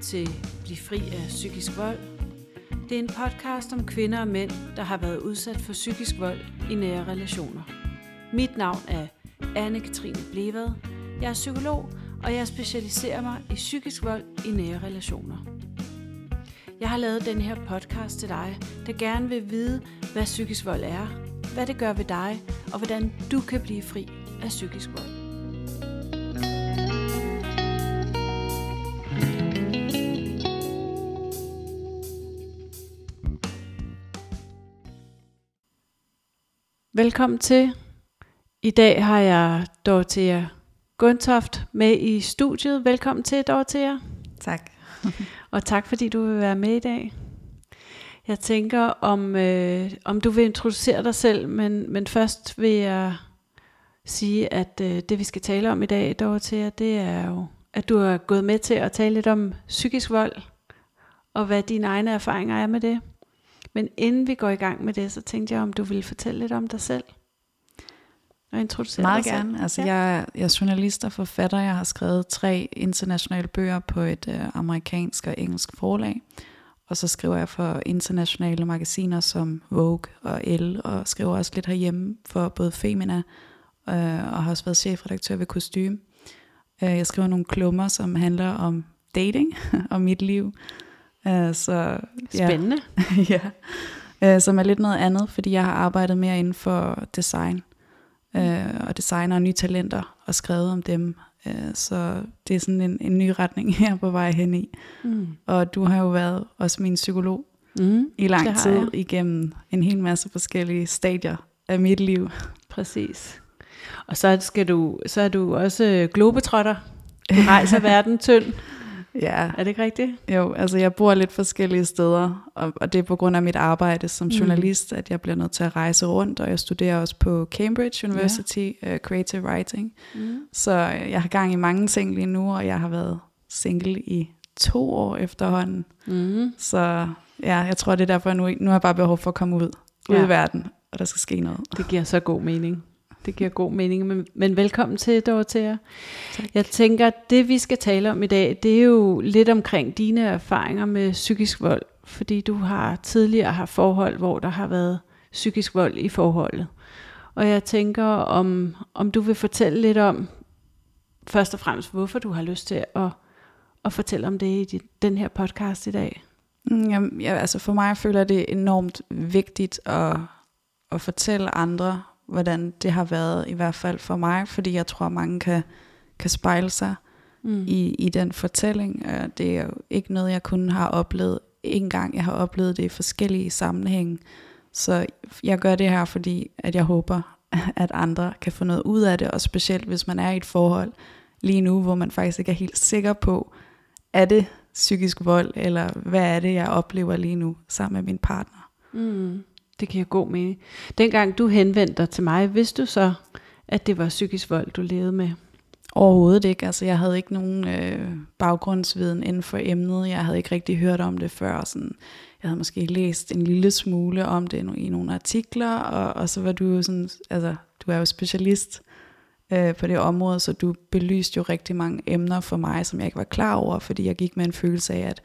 til Bliv fri af psykisk vold. Det er en podcast om kvinder og mænd, der har været udsat for psykisk vold i nære relationer. Mit navn er Anne-Katrine Blevad. Jeg er psykolog, og jeg specialiserer mig i psykisk vold i nære relationer. Jeg har lavet den her podcast til dig, der gerne vil vide, hvad psykisk vold er, hvad det gør ved dig, og hvordan du kan blive fri af psykisk vold. Velkommen til. I dag har jeg Dorothea Gundtoft med i studiet. Velkommen til, Dorothea. Tak. Og tak fordi du vil være med i dag. Jeg tænker, om, øh, om du vil introducere dig selv, men, men først vil jeg sige, at øh, det vi skal tale om i dag, Dorothea, det er jo, at du har gået med til at tale lidt om psykisk vold, og hvad dine egne erfaringer er med det. Men inden vi går i gang med det, så tænkte jeg, om du ville fortælle lidt om dig selv. Og introducere Meget dig gerne. Selv. Altså, ja. jeg, jeg er journalist og forfatter. Jeg har skrevet tre internationale bøger på et uh, amerikansk og engelsk forlag. Og så skriver jeg for internationale magasiner som Vogue og Elle, og skriver også lidt herhjemme for både Femina, uh, og har også været chefredaktør ved Kostume. Uh, jeg skriver nogle klummer, som handler om dating og mit liv. Uh, så, Spændende. Ja. ja. Uh, som er lidt noget andet, fordi jeg har arbejdet mere inden for design øh, og designer nye talenter og skrevet om dem. Øh, så det er sådan en, en ny retning her på vej hen i. Mm. Og du har jo været også min psykolog Mm, i lang tid jeg. igennem en hel masse forskellige stadier af mit liv. Præcis. Og så skal du, så er du også globetrotter. Du rejser verden tynd. Ja, Er det ikke rigtigt? jo, altså jeg bor lidt forskellige steder, og, og det er på grund af mit arbejde som Mm. journalist, at jeg bliver nødt til at rejse rundt, og jeg studerer også på Cambridge University uh, Creative Writing. Mm. Så øh, jeg har gang i mange ting lige nu, og jeg har været single i to år efterhånden. Mm. Så ja, jeg tror, det er derfor, nu, nu har jeg bare behov for at komme ud, ud Ja. i verden, og der skal ske noget. Det giver så god mening. Det giver god mening, men, men velkommen til, Dorothea. Tak. Jeg tænker, at det vi skal tale om i dag, det er jo lidt omkring dine erfaringer med psykisk vold, fordi du har tidligere haft forhold, hvor der har været psykisk vold i forholdet. Og jeg tænker, om, om du vil fortælle lidt om, først og fremmest, hvorfor du har lyst til at, at fortælle om det i den her podcast i dag. Mm, Jamen, ja, altså for mig føler det enormt vigtigt at, at fortælle andre, hvordan det har været, i hvert fald for mig, fordi jeg tror, mange kan, kan spejle sig Mm. i, i den fortælling. Det er jo ikke noget, jeg kun har oplevet en gang. Jeg har oplevet det i forskellige sammenhænge. Så jeg gør det her, fordi at jeg håber, at andre kan få noget ud af det, og specielt hvis man er i et forhold lige nu, hvor man faktisk ikke er helt sikker på, er det psykisk vold, eller hvad er det, jeg oplever lige nu sammen med min partner. Mm, det giver god mening. Dengang du henvendte dig til mig, vidste du så, at det var psykisk vold, du levede med? Overhovedet ikke. Altså, jeg havde ikke nogen øh, baggrundsviden inden for emnet. Jeg havde ikke rigtig hørt om det før. Sådan, jeg havde måske læst en lille smule om det i nogle artikler, og, og så var du jo sådan, altså, du er jo specialist øh, på det område, så du belyste jo rigtig mange emner for mig, som jeg ikke var klar over, fordi jeg gik med en følelse af, at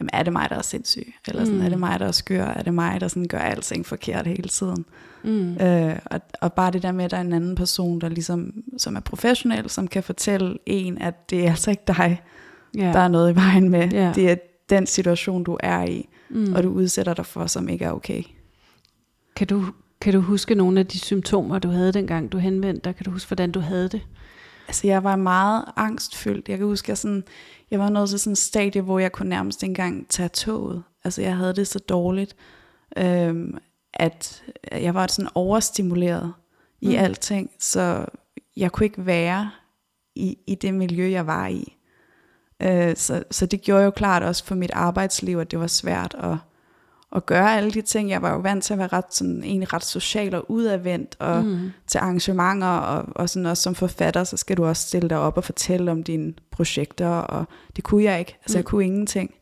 jamen, er det mig, der er sindssyg? Eller sådan, Mm. mm. er det mig, der er skør? Er det mig, der sådan gør alting forkert hele tiden? Mm. Øh, og, og bare det der med, at der er en anden person, der ligesom, som er professionel, som kan fortælle en, at det er altså ikke dig, ja. der er noget i vejen med. Ja. Det er den situation, du er i, mm. mm. og du udsætter dig for, som ikke er okay. kan, du, kan du huske nogle af de symptomer, du havde dengang, du henvendte dig? Kan du huske, hvordan du havde det? Altså, jeg var meget angstfyldt. Jeg kan huske, jeg, sådan, jeg var nået til sådan en stadie, hvor jeg kunne nærmest ikke engang tage toget. Altså, jeg havde det så dårligt, øhm, at jeg var sådan overstimuleret i mm. alting, så jeg kunne ikke være i, i det miljø, jeg var i. Øh, så, så det gjorde jo klart også for mit arbejdsliv, at det var svært at, at gøre alle de ting. Jeg var jo vant til at være ret, sådan, egentlig ret social og udadvendt, og Mm. til arrangementer, og, og sådan også som forfatter, så skal du også stille dig op og fortælle om dine projekter, og det kunne jeg ikke. Altså, Mm. jeg kunne ingenting.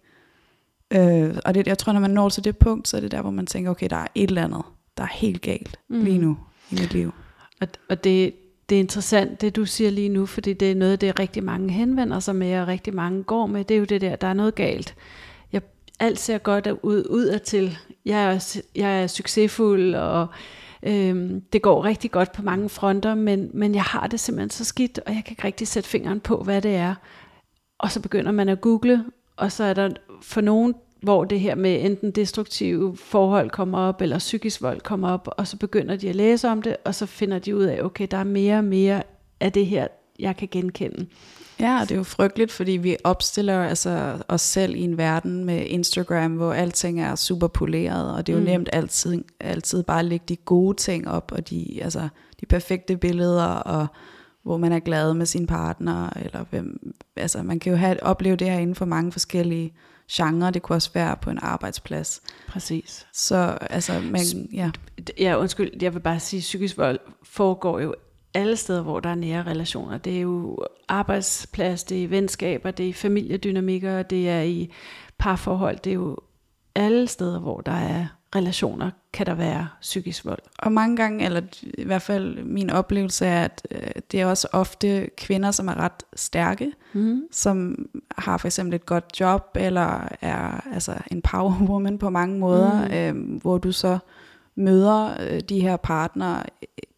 Øh, og det, jeg tror, når man når til det punkt, så er det der, hvor man tænker, okay, der er et eller andet, der er helt galt Mm. lige nu i mit liv. Og, og det, det er interessant, det du siger lige nu, fordi det er noget, det rigtig mange henvender sig med, og rigtig mange går med. Det er jo det der, der er noget galt. Alt ser godt ud, ud til. Jeg er, jeg er succesfuld, og øhm, det går rigtig godt på mange fronter, men, men jeg har det simpelthen så skidt, og jeg kan ikke rigtig sætte fingeren på, hvad det er. Og så begynder man at google, og så er der for nogen hvor det her med enten destruktive forhold kommer op, eller psykisk vold kommer op, og så begynder de at læse om det, og så finder de ud af, okay, der er mere og mere af det her, jeg kan genkende. Ja, det er jo frygteligt, fordi vi opstiller altså os selv i en verden med Instagram, hvor alting er super poleret, og det er jo mm. nemt altid, altid bare at lægge de gode ting op, og de, altså, de perfekte billeder, og hvor man er glad med sin partner, eller hvem, altså man kan jo have, opleve det her inden for mange forskellige genre. Det kunne også være på en arbejdsplads. Præcis. Så altså, man, ja. Ja, undskyld, jeg vil bare sige, psykisk vold foregår jo alle steder, hvor der er nære relationer. Det er jo arbejdsplads, det er venskaber, det er familiedynamikker, det er i parforhold, det er jo alle steder, hvor der er relationer, kan der være psykisk vold. Og mange gange, eller i hvert fald min oplevelse er, at øh, det er også ofte kvinder, som er ret stærke, mm. som har for eksempel et godt job, eller er altså en power woman på mange måder, mm. øh, hvor du så møder øh, de her partnere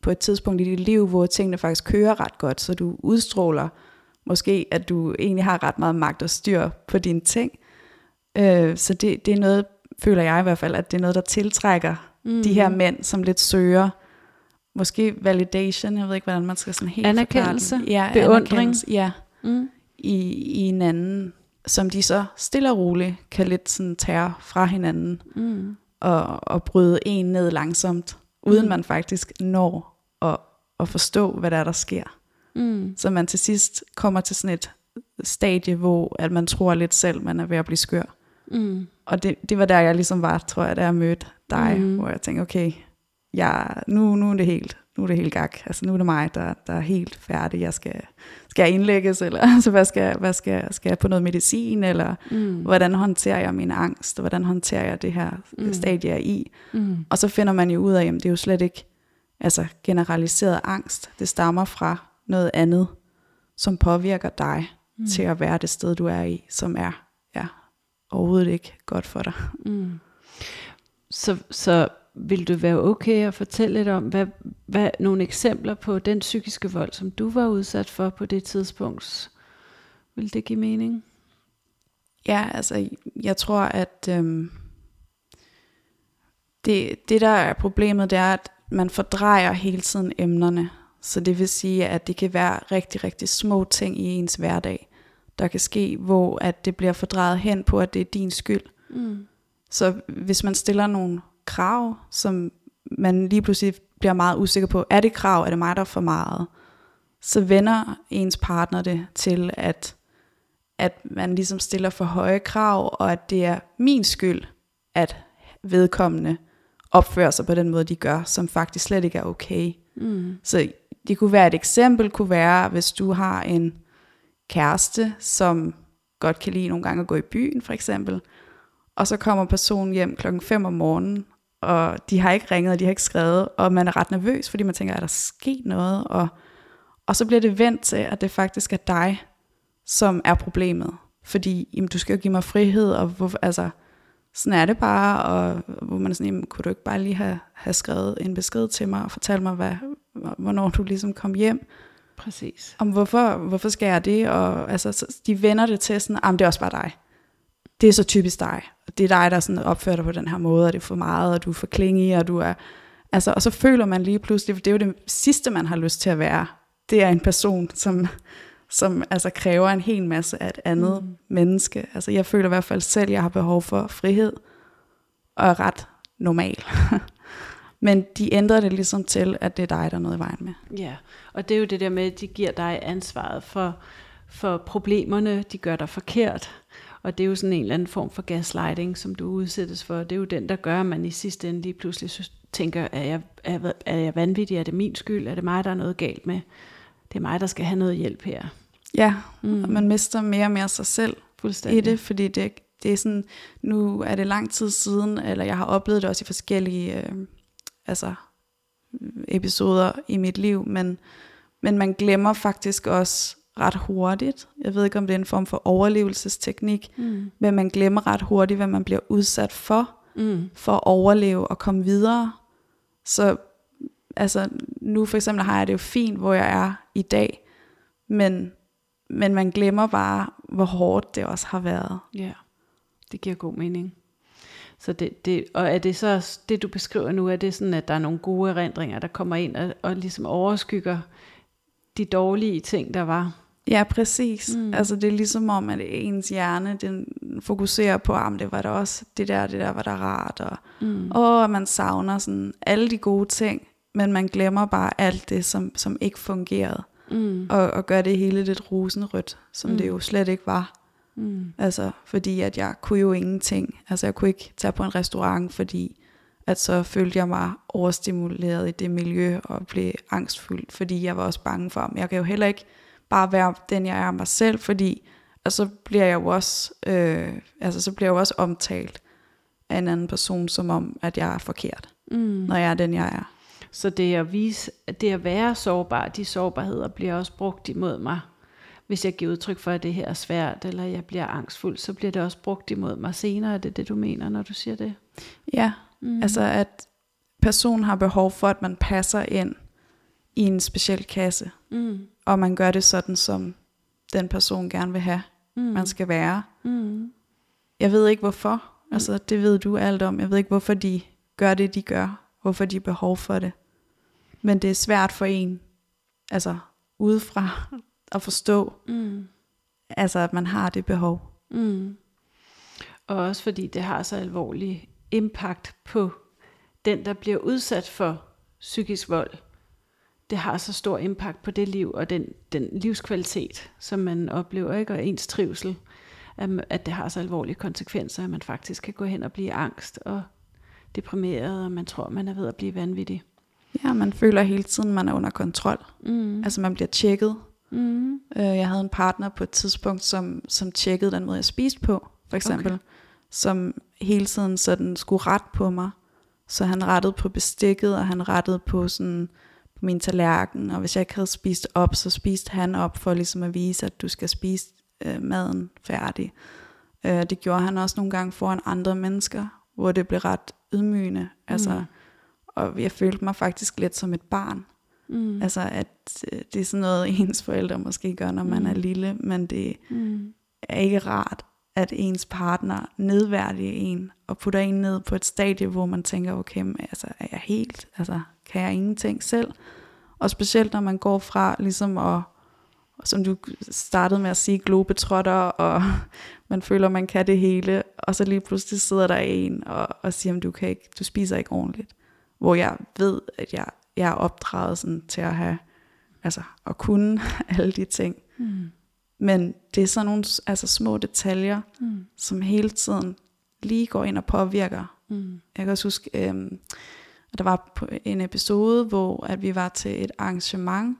på et tidspunkt i dit liv, hvor tingene faktisk kører ret godt, så du udstråler måske, at du egentlig har ret meget magt og styr på dine ting. Øh, så det, det er noget, føler jeg i hvert fald, at det er noget, der tiltrækker mm. de her mænd, som lidt søger måske validation, jeg ved ikke, hvordan man skal sådan helt Anerkendelse, ja, beundring. Ja, mm. i, i en anden, som de så stille og roligt kan lidt sådan tære fra hinanden, mm. og, og bryde en ned langsomt, uden mm. man faktisk når at, at forstå, hvad der er, der sker. Mm. Så man til sidst kommer til sådan et stadie, hvor at man tror lidt selv, man er ved at blive skør. Mm. Og det, det var der, jeg ligesom var, tror jeg, da jeg mødte dig, mm. hvor jeg tænkte, okay, jeg, nu, nu er det helt, nu er det helt gak. Altså nu er det mig, der, der er helt færdig. Jeg skal, skal jeg indlægges, eller altså, hvad skal, hvad skal, skal jeg på noget medicin, eller mm. hvordan håndterer jeg min angst, og hvordan håndterer jeg det her mm. stadie, jeg er i. Mm. Og så finder man jo ud af, at det er jo slet ikke altså, generaliseret angst. Det stammer fra noget andet, som påvirker dig mm. til at være det sted, du er i, som er ja, overhovedet ikke godt for dig. Mm. Så, så vil du være okay at fortælle lidt om, hvad, hvad nogle eksempler på den psykiske vold, som du var udsat for på det tidspunkt? Vil det give mening? Ja, altså jeg tror, at øhm, det, det der er problemet, det er, at man fordrejer hele tiden emnerne. Så det vil sige, at det kan være rigtig, rigtig små ting i ens hverdag, der kan ske, hvor at det bliver fordrejet hen på, at det er din skyld. Mm. Så hvis man stiller nogle krav, som man lige pludselig bliver meget usikker på, er det krav, er det mig, der er for meget, så vender ens partner det til, at, at man ligesom stiller for høje krav, og at det er min skyld, at vedkommende opfører sig på den måde, de gør, som faktisk slet ikke er okay. Mm. Så det kunne være et eksempel, kunne være, hvis du har en kæreste, som godt kan lide nogle gange at gå i byen, for eksempel, og så kommer personen hjem klokken 5 om morgenen, og de har ikke ringet, og de har ikke skrevet, og man er ret nervøs, fordi man tænker, er der sket noget? Og, og så bliver det vendt til, at det faktisk er dig, som er problemet. Fordi jamen, du skal jo give mig frihed, og hvor, altså, sådan er det bare, og hvor man sådan, jamen, kunne du ikke bare lige have, have skrevet en besked til mig, og fortælle mig, hvad, hvornår du ligesom kom hjem? Præcis. Om hvorfor, hvorfor skal jeg det? Og altså, de vender det til sådan, jamen det er også bare dig. Det er så typisk dig det er dig, der sådan opfører dig på den her måde, og det er for meget, og du er for klingig, og du er... Altså, og så føler man lige pludselig, for det er jo det sidste, man har lyst til at være. Det er en person, som, som altså kræver en hel masse af et andet mm. menneske. Altså jeg føler i hvert fald selv, at jeg har behov for frihed, og er ret normal. Men de ændrer det ligesom til, at det er dig, der er noget i vejen med. Ja, og det er jo det der med, at de giver dig ansvaret for, for problemerne, de gør dig forkert. Og det er jo sådan en eller anden form for gaslighting, som du udsættes for. Det er jo den, der gør, at man i sidste ende lige pludselig tænker, er jeg, er, er jeg vanvittig? Er det min skyld? Er det mig, der er noget galt med? Det er mig, der skal have noget hjælp her. Ja, mm. og man mister mere og mere sig selv i det, fordi det, det er sådan, nu er det lang tid siden, eller jeg har oplevet det også i forskellige øh, altså, episoder i mit liv, men Men man glemmer faktisk også ret hurtigt. Jeg ved ikke, om det er en form for overlevelsesteknik, Mm. men man glemmer ret hurtigt, hvad man bliver udsat for, Mm. for at overleve og komme videre. Så altså, nu for eksempel har jeg det jo fint, hvor jeg er i dag, men, men man glemmer bare, hvor hårdt det også har været. Ja, det giver god mening. Så det, det, og er det så det, du beskriver nu, er det sådan, at der er nogle gode erindringer, der kommer ind og, og ligesom overskygger de dårlige ting, der var? Ja, præcis. Mm. Altså det er ligesom om, at ens hjerne den fokuserer på, at det var der også, det der, det der var der rart, og Mm. åh, man savner sådan alle de gode ting, men man glemmer bare alt det, som, som ikke fungerede, Mm. og, og gør det hele lidt rosenrødt, som Mm. det jo slet ikke var. Mm. Altså, fordi at jeg kunne jo ingenting. Altså, jeg kunne ikke tage på en restaurant, fordi at så følte jeg mig overstimuleret i det miljø og blev angstfuld, fordi jeg var også bange for, men jeg kan jo heller ikke bare være den, jeg er mig selv, fordi og så bliver jeg jo også, øh, altså så bliver jeg jo også omtalt af en anden person, som om, at jeg er forkert, Mm. når jeg er den, jeg er. Så det at vise, at det at være sårbar, de sårbarheder bliver også brugt imod mig. Hvis jeg giver udtryk for, at det her er svært, eller jeg bliver angstfuld, så bliver det også brugt imod mig senere. Er det det, du mener, når du siger det? Ja, Mm. altså at personen har behov for, at man passer ind i en speciel kasse, mm. og man gør det sådan, som den person gerne vil have, Mm. man skal være. Mm. Jeg ved ikke hvorfor, altså det ved du alt om. Jeg ved ikke, hvorfor de gør det, de gør, hvorfor de har behov for det. Men det er svært for en, altså udefra, at forstå, Mm. altså at man har det behov. Mm. Og også fordi det har så alvorlig impact på den, der bliver udsat for psykisk vold. Det har så stor impact på det liv og den, den livskvalitet, som man oplever, ikke? og ens trivsel, at, at det har så alvorlige konsekvenser, at man faktisk kan gå hen og blive angst og deprimeret, og man tror, man er ved at blive vanvittig. Ja, man føler hele tiden, man er under kontrol. Mm. Altså man bliver tjekket. Mm. Øh, Jeg havde en partner på et tidspunkt, som, som tjekkede den måde, jeg spiste på, for eksempel. Okay. Okay. Som hele tiden sådan skulle ret på mig. Så han rettede på bestikket, og han rettede på sådan på min tallerken. Og hvis jeg ikke havde spist op, så spiste han op for ligesom at vise, at du skal spise øh, maden færdig. Øh, det gjorde han også nogle gange foran andre mennesker, hvor det blev ret ydmygende. Altså, Mm. Og jeg følte mig faktisk lidt som et barn. Mm. Altså at øh, det er sådan noget, ens forældre måske gør, når man Mm. er lille, men det Mm. er ikke rart, at ens partner nedværdiger en, og putter en ned på et stadie, hvor man tænker, okay, men, altså, er jeg helt, altså, kan jeg ingenting selv? Og specielt, når man går fra ligesom at, som du startede med at sige, globetrotter, og man føler, man kan det hele, og så lige pludselig sidder der en og, og siger, du, kan ikke, du spiser ikke ordentligt. Hvor jeg ved, at jeg, jeg er opdraget sådan, til at have, altså at kunne alle de ting. Mm. Men det er sådan nogle altså, små detaljer, Mm. som hele tiden lige går ind og påvirker. Mm. Jeg kan også huske, øhm, at der var en episode, hvor at vi var til et arrangement,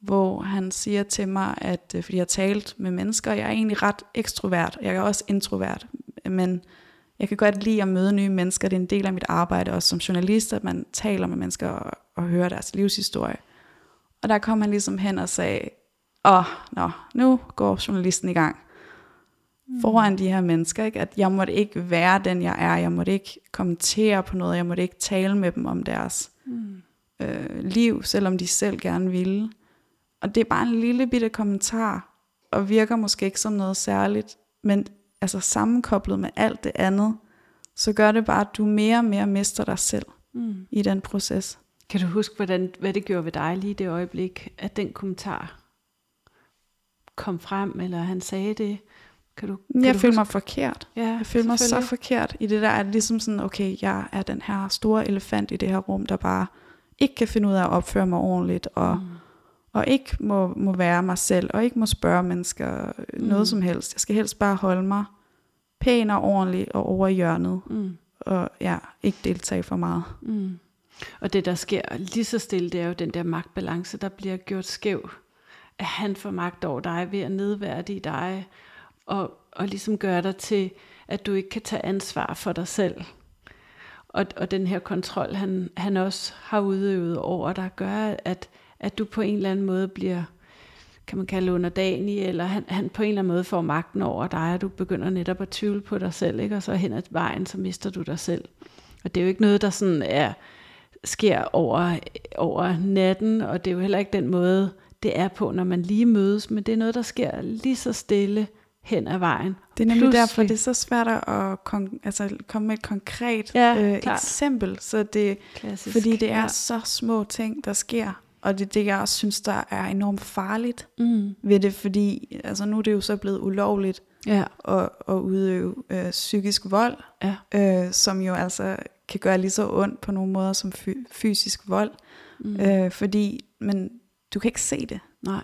hvor han siger til mig, at øh, fordi jeg har talt med mennesker, jeg er egentlig ret ekstrovert, jeg er også introvert, men jeg kan godt lide at møde nye mennesker, det er en del af mit arbejde, også som journalist, at man taler med mennesker og, og hører deres livshistorie. Og der kom han ligesom hen og sagde, åh, nå, nu går journalisten i gang. Mm. Foran de her mennesker, ikke? at jeg måtte ikke være den, jeg er, jeg måtte ikke kommentere på noget, jeg måtte ikke tale med dem om deres Mm. øh, liv, selvom de selv gerne ville. Og det er bare en lille bitte kommentar, og virker måske ikke som noget særligt, men altså sammenkoblet med alt det andet, så gør det bare, at du mere og mere mister dig selv Mm. i den proces. Kan du huske, hvordan, hvad det gjorde ved dig lige det øjeblik, at den kommentar kom frem, eller han sagde det? Kan du, kan Jeg du føler huske- mig forkert. ja, Jeg føler mig så forkert i det der, at ligesom sådan, okay, jeg er den her store elefant i det her rum, der bare ikke kan finde ud af at opføre mig ordentligt, og, mm. Og ikke må, må være mig selv, og ikke må spørge mennesker mm. noget som helst. Jeg skal helst bare holde mig pæn og ordentlig og over i hjørnet, Mm. og ja, ikke deltage for meget. Mm. Og det, der sker lige så stille, det er jo den der magtbalance, der bliver gjort skæv. At han får magt over dig ved at nedværdige dig, og, og ligesom gøre dig til, at du ikke kan tage ansvar for dig selv. Og, og den her kontrol, han, han også har udøvet over dig, gør, at, at du på en eller anden måde bliver, kan man kalde underdanig, eller han, han på en eller anden måde får magten over dig, og du begynder netop at tvivle på dig selv, ikke? og så hen ad vejen, så mister du dig selv. Og det er jo ikke noget, der sådan er, sker over, over natten, og det er jo heller ikke den måde, det er på, når man lige mødes, men det er noget, der sker lige så stille hen ad vejen. Det er nemlig Pludselig- derfor, det er så svært at kon- altså, komme med et konkret Ja, øh, klart. eksempel, så det, Klassisk. fordi det er ja. ja. så små ting, der sker, og det er det, jeg også synes, der er enormt farligt Mm. ved det, fordi altså, nu er det jo så blevet ulovligt Ja, at, at udøve øh, psykisk vold, ja. øh, som jo altså kan gøre lige så ondt på nogle måder som fy- fysisk vold, mm. øh, fordi men du kan ikke se det, Nej.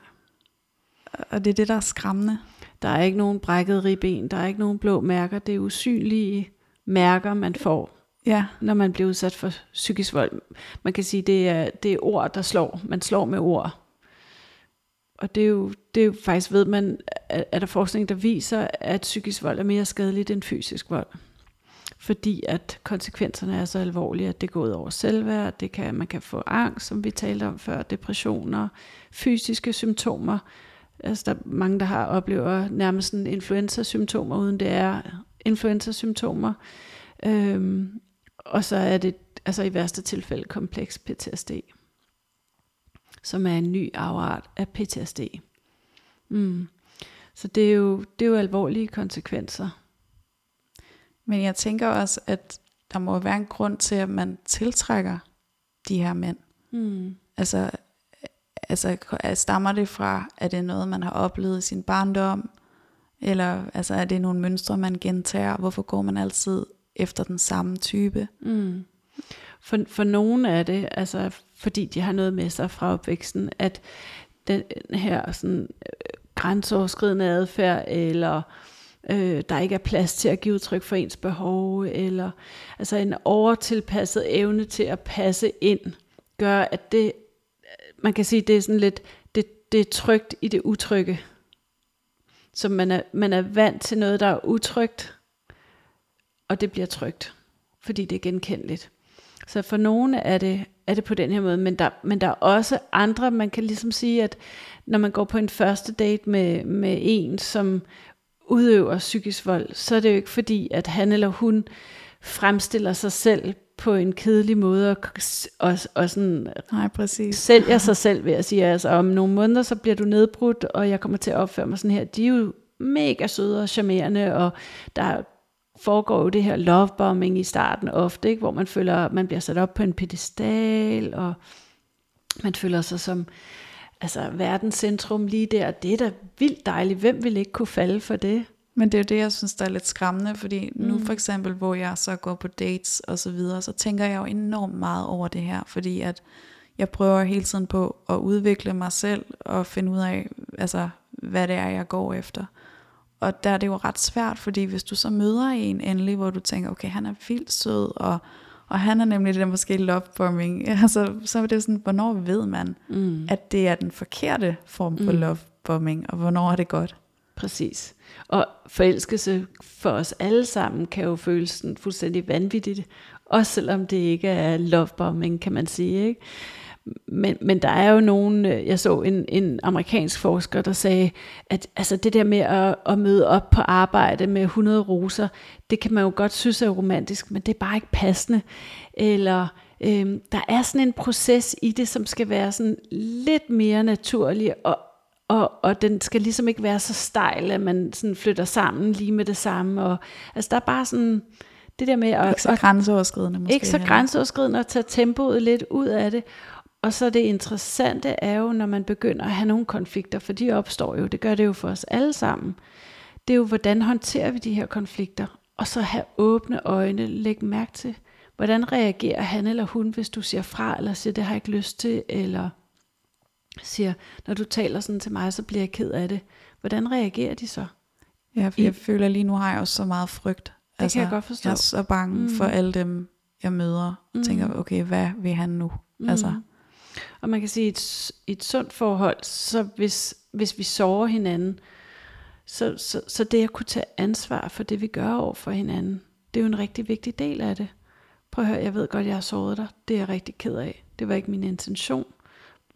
og det er det, der er skræmmende. Der er ikke nogen brækket ribben, der er ikke nogen blå mærker. Det er usynlige mærker, man får, Ja, når man bliver udsat for psykisk vold. Man kan sige, det er, det er ord, der slår. Man slår med ord. Og det er jo, det er jo faktisk, ved man, at er der forskning, der viser, at psykisk vold er mere skadeligt end fysisk vold. Fordi at konsekvenserne er så alvorlige, at det går ud over selvværd, det kan, man kan få angst, som vi talte om før, depressioner, fysiske symptomer. Altså der er mange, der har oplever nærmest sådan influenza-symptomer, uden det er influenza-symptomer. Øhm, og så er det altså i værste tilfælde kompleks PTSD, som er en ny afart af PTSD. Mm. Så det er, jo, det er jo alvorlige konsekvenser. men jeg tænker også, at der må være en grund til, at man tiltrækker de her mænd. Mm. Altså, altså stammer det fra, at det er noget, man har oplevet i sin barndom? Eller altså, er det nogle mønstre, man gentager? Hvorfor går man altid efter den samme type? Mm. For, for nogle er det, altså fordi de har noget med sig fra opvæksten, at den her sådan, øh, grænseoverskridende adfærd, eller øh, der ikke er plads til at give udtryk for ens behov, eller altså en overtilpasset evne til at passe ind, gør, at det, øh, man kan sige, det er sådan lidt, det, det er trygt i det utrygge. Så man er, man er vant til noget, der er utrygt, og det bliver trygt, fordi det er genkendeligt. Så for nogle er det, er det på den her måde, men der, men der er også andre, man kan ligesom sige, at når man går på en første date med, med en, som udøver psykisk vold, så er det jo ikke fordi, at han eller hun fremstiller sig selv på en kedelig måde og, og, og sådan Nej, præcis. sælger sig selv ved at sige, altså om nogle måneder, så bliver du nedbrudt, og jeg kommer til at opføre mig sådan her. De er jo mega søde og charmerende, og der foregår jo det her lovebombing i starten ofte, ikke? hvor man føler, man bliver sat op på en pedestal, og man føler sig som altså, verdens centrum lige der. Det er da vildt dejligt. Hvem vil ikke kunne falde for det? Men det er jo det, jeg synes, der er lidt skræmmende, fordi nu Mm. for eksempel, hvor jeg så går på dates og så videre, så tænker jeg jo enormt meget over det her, fordi at jeg prøver hele tiden på at udvikle mig selv og finde ud af, altså, hvad det er, jeg går efter. Og der er det jo ret svært, fordi hvis du så møder en endelig, hvor du tænker, okay, han er vildt sød, og, og han er nemlig det der måske lovebombing, altså, så er det sådan, hvornår ved man, Mm. at det er den forkerte form for Mm. lovebombing, og hvornår er det godt? Præcis. Og forelskelse for os alle sammen kan jo føles sådan fuldstændig vanvittigt, også selvom det ikke er lovebombing, kan man sige. Ikke? Men, men der er jo nogen, øh, jeg så en, en amerikansk forsker, der sagde, at altså det der med at, at møde op på arbejde med 100 roser, det kan man jo godt synes er romantisk, men det er bare ikke passende. Eller øhm, der er sådan en proces i det, som skal være sådan lidt mere naturlig, og, og, og den skal ligesom ikke være så stejl, at man sådan flytter sammen lige med det samme. Og, altså der er bare sådan det der med at, Ikke så grænseoverskridende måske. ikke så grænseoverskridende at tage tempoet lidt ud af det. Og så det interessante er jo, når man begynder at have nogle konflikter, for de opstår jo, det gør det jo for os alle sammen. Det er jo, hvordan håndterer vi de her konflikter? Og så have åbne øjne, læg mærke til, hvordan reagerer han eller hun, hvis du siger fra, eller siger, det har jeg ikke lyst til, eller siger, når du taler sådan til mig, så bliver jeg ked af det. Hvordan reagerer de så? Ja, for I- jeg føler lige nu har jeg også så meget frygt. Det kan jeg godt forstå. Jeg er så bange Mm. for alle dem, jeg møder. Mm. Mm. Tænker, okay, hvad vil han nu? Mm. Altså, Og man kan sige, et, et sundt forhold, så hvis, hvis vi sover hinanden, så, så, så det at kunne tage ansvar for det, vi gør over for hinanden, det er jo en rigtig vigtig del af det. Prøv at høre, jeg ved godt, jeg har såret dig. Det er jeg rigtig ked af. Det var ikke min intention.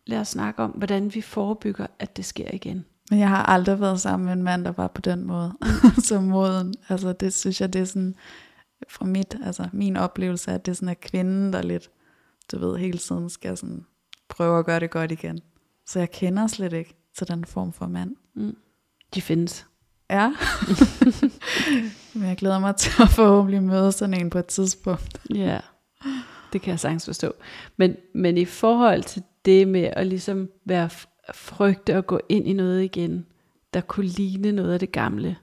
lad os snakke om, hvordan vi forebygger, at det sker igen. Men jeg har aldrig været sammen med en mand, der var på den måde, som moden. Altså det synes jeg, det er sådan, fra mit, altså min oplevelse, at det er sådan, at kvinden, der lidt, du ved, hele tiden skal sådan prøve at gøre det godt igen. Så jeg kender slet ikke til den form for mand. Mm. De findes. Ja. Men jeg glæder mig til at forhåbentlig møde sådan en på et tidspunkt. Ja, det kan jeg sagtens forstå. Men, men i forhold til det med at ligesom være frygte at gå ind i noget igen, der kunne ligne noget af det gamle,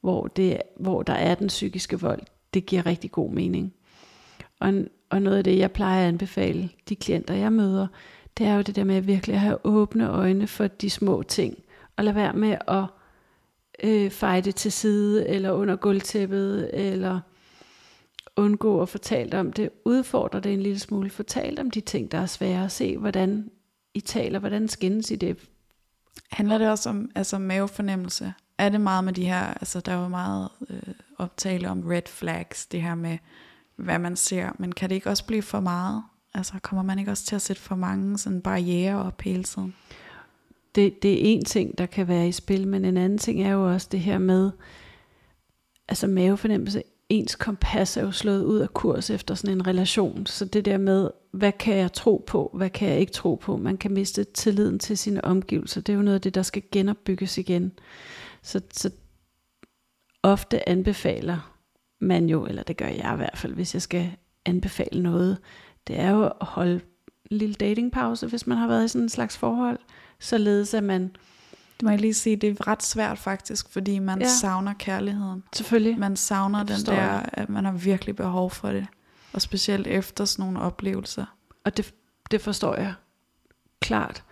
hvor, det, hvor der er den psykiske vold, det giver rigtig god mening. Og, og noget af det, jeg plejer at anbefale de klienter, jeg møder, det er jo det der med at virkelig have åbne øjne for de små ting, og lade være med at øh, feje det til side, eller under gulvtæppet, eller undgå at fortælle om det. Udfordre det en lille smule. Fortæl om de ting, der er svære at se, hvordan I taler, hvordan skændes I det. Handler det også om altså mavefornemmelse? Er det meget med de her, altså der var meget øh, optale om red flags, det her med, hvad man ser, men kan det ikke også blive for meget? Altså kommer man ikke også til at sætte for mange sådan barriere op hele tiden? Det, det er en ting, der kan være i spil, men en anden ting er jo også det her med, altså mavefornemmelse, ens kompas er jo slået ud af kurs efter sådan en relation. Så det der med, hvad kan jeg tro på, hvad kan jeg ikke tro på, man kan miste tilliden til sine omgivelser, det er jo noget af det, der skal genopbygges igen. Så, så ofte anbefaler man jo, eller det gør jeg i hvert fald, hvis jeg skal anbefale noget, det er jo at holde en lille datingpause, hvis man har været i sådan en slags forhold, således at man... Det må jeg lige sige, det er ret svært faktisk, fordi man ja. savner kærligheden. Selvfølgelig. Man savner den der, at man har virkelig behov for det. Og specielt efter sådan nogle oplevelser. Og det, det forstår jeg klart.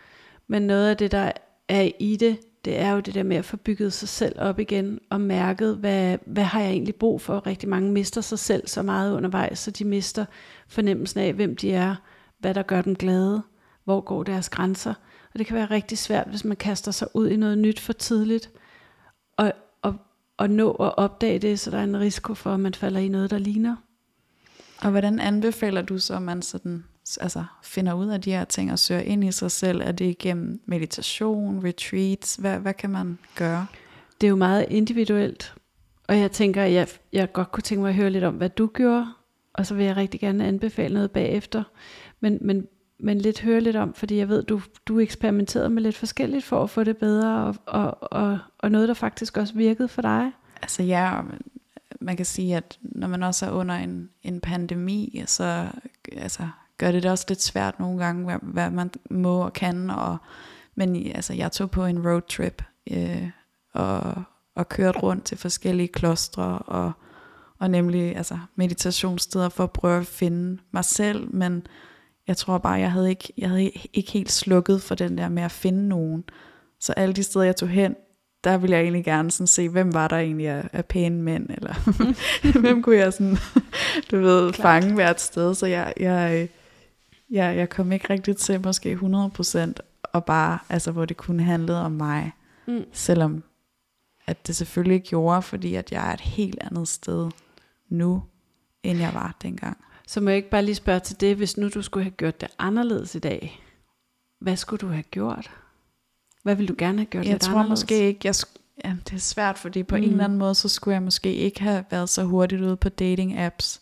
Men noget af det, der er i det, det er jo det der med at få bygget sig selv op igen, og mærket, hvad, hvad har jeg egentlig brug for? Rigtig mange mister sig selv så meget undervejs, så de mister fornemmelsen af, hvem de er, hvad der gør dem glade, hvor går deres grænser. Og det kan være rigtig svært, hvis man kaster sig ud i noget nyt for tidligt, og, og, og nå at opdage det, så der er en risiko for, at man falder i noget, der ligner. Og hvordan anbefaler du så, at man sådan altså, finder ud af de her ting og søger ind i sig selv? Er det igennem meditation, retreats? Hvad, hvad kan man gøre? Det er jo meget individuelt. Og jeg tænker, at jeg, jeg godt kunne tænke mig at høre lidt om, hvad du gjorde. Og så vil jeg rigtig gerne anbefale noget bagefter. Men, men, men lidt høre lidt om, fordi jeg ved, du, du eksperimenterede med lidt forskelligt for at få det bedre, og, og, og, og noget, der faktisk også virkede for dig. Altså ja, man kan sige, at når man også er under en, en pandemi, så altså, gør det det også lidt svært nogle gange, hvad, hvad man må og kan. Og, men altså, jeg tog på en roadtrip øh, og, og kørte rundt til forskellige klostre og, og nemlig altså, meditationssteder for at prøve at finde mig selv, men jeg tror bare, jeg havde ikke, jeg havde ikke helt slukket for den der med at finde nogen. Så alle de steder, jeg tog hen, der ville jeg egentlig gerne sådan se, hvem var der egentlig af, af pæne mænd, eller hvem kunne jeg sådan, du ved, Klart. fange hvert sted. Så jeg, jeg, jeg, jeg kom ikke rigtig til måske 100% og bare, altså hvor det kun handlede om mig. Mm. Selvom at det selvfølgelig gjorde, fordi at jeg er et helt andet sted nu, end jeg var dengang. Så må jeg ikke bare lige spørge til det, hvis nu du skulle have gjort det anderledes i dag, hvad skulle du have gjort? Hvad ville du gerne have gjort Jeg tror anderledes? måske ikke, jeg, ja, det er svært, fordi på mm. en eller anden måde, så skulle jeg måske ikke have været så hurtigt ude på dating apps.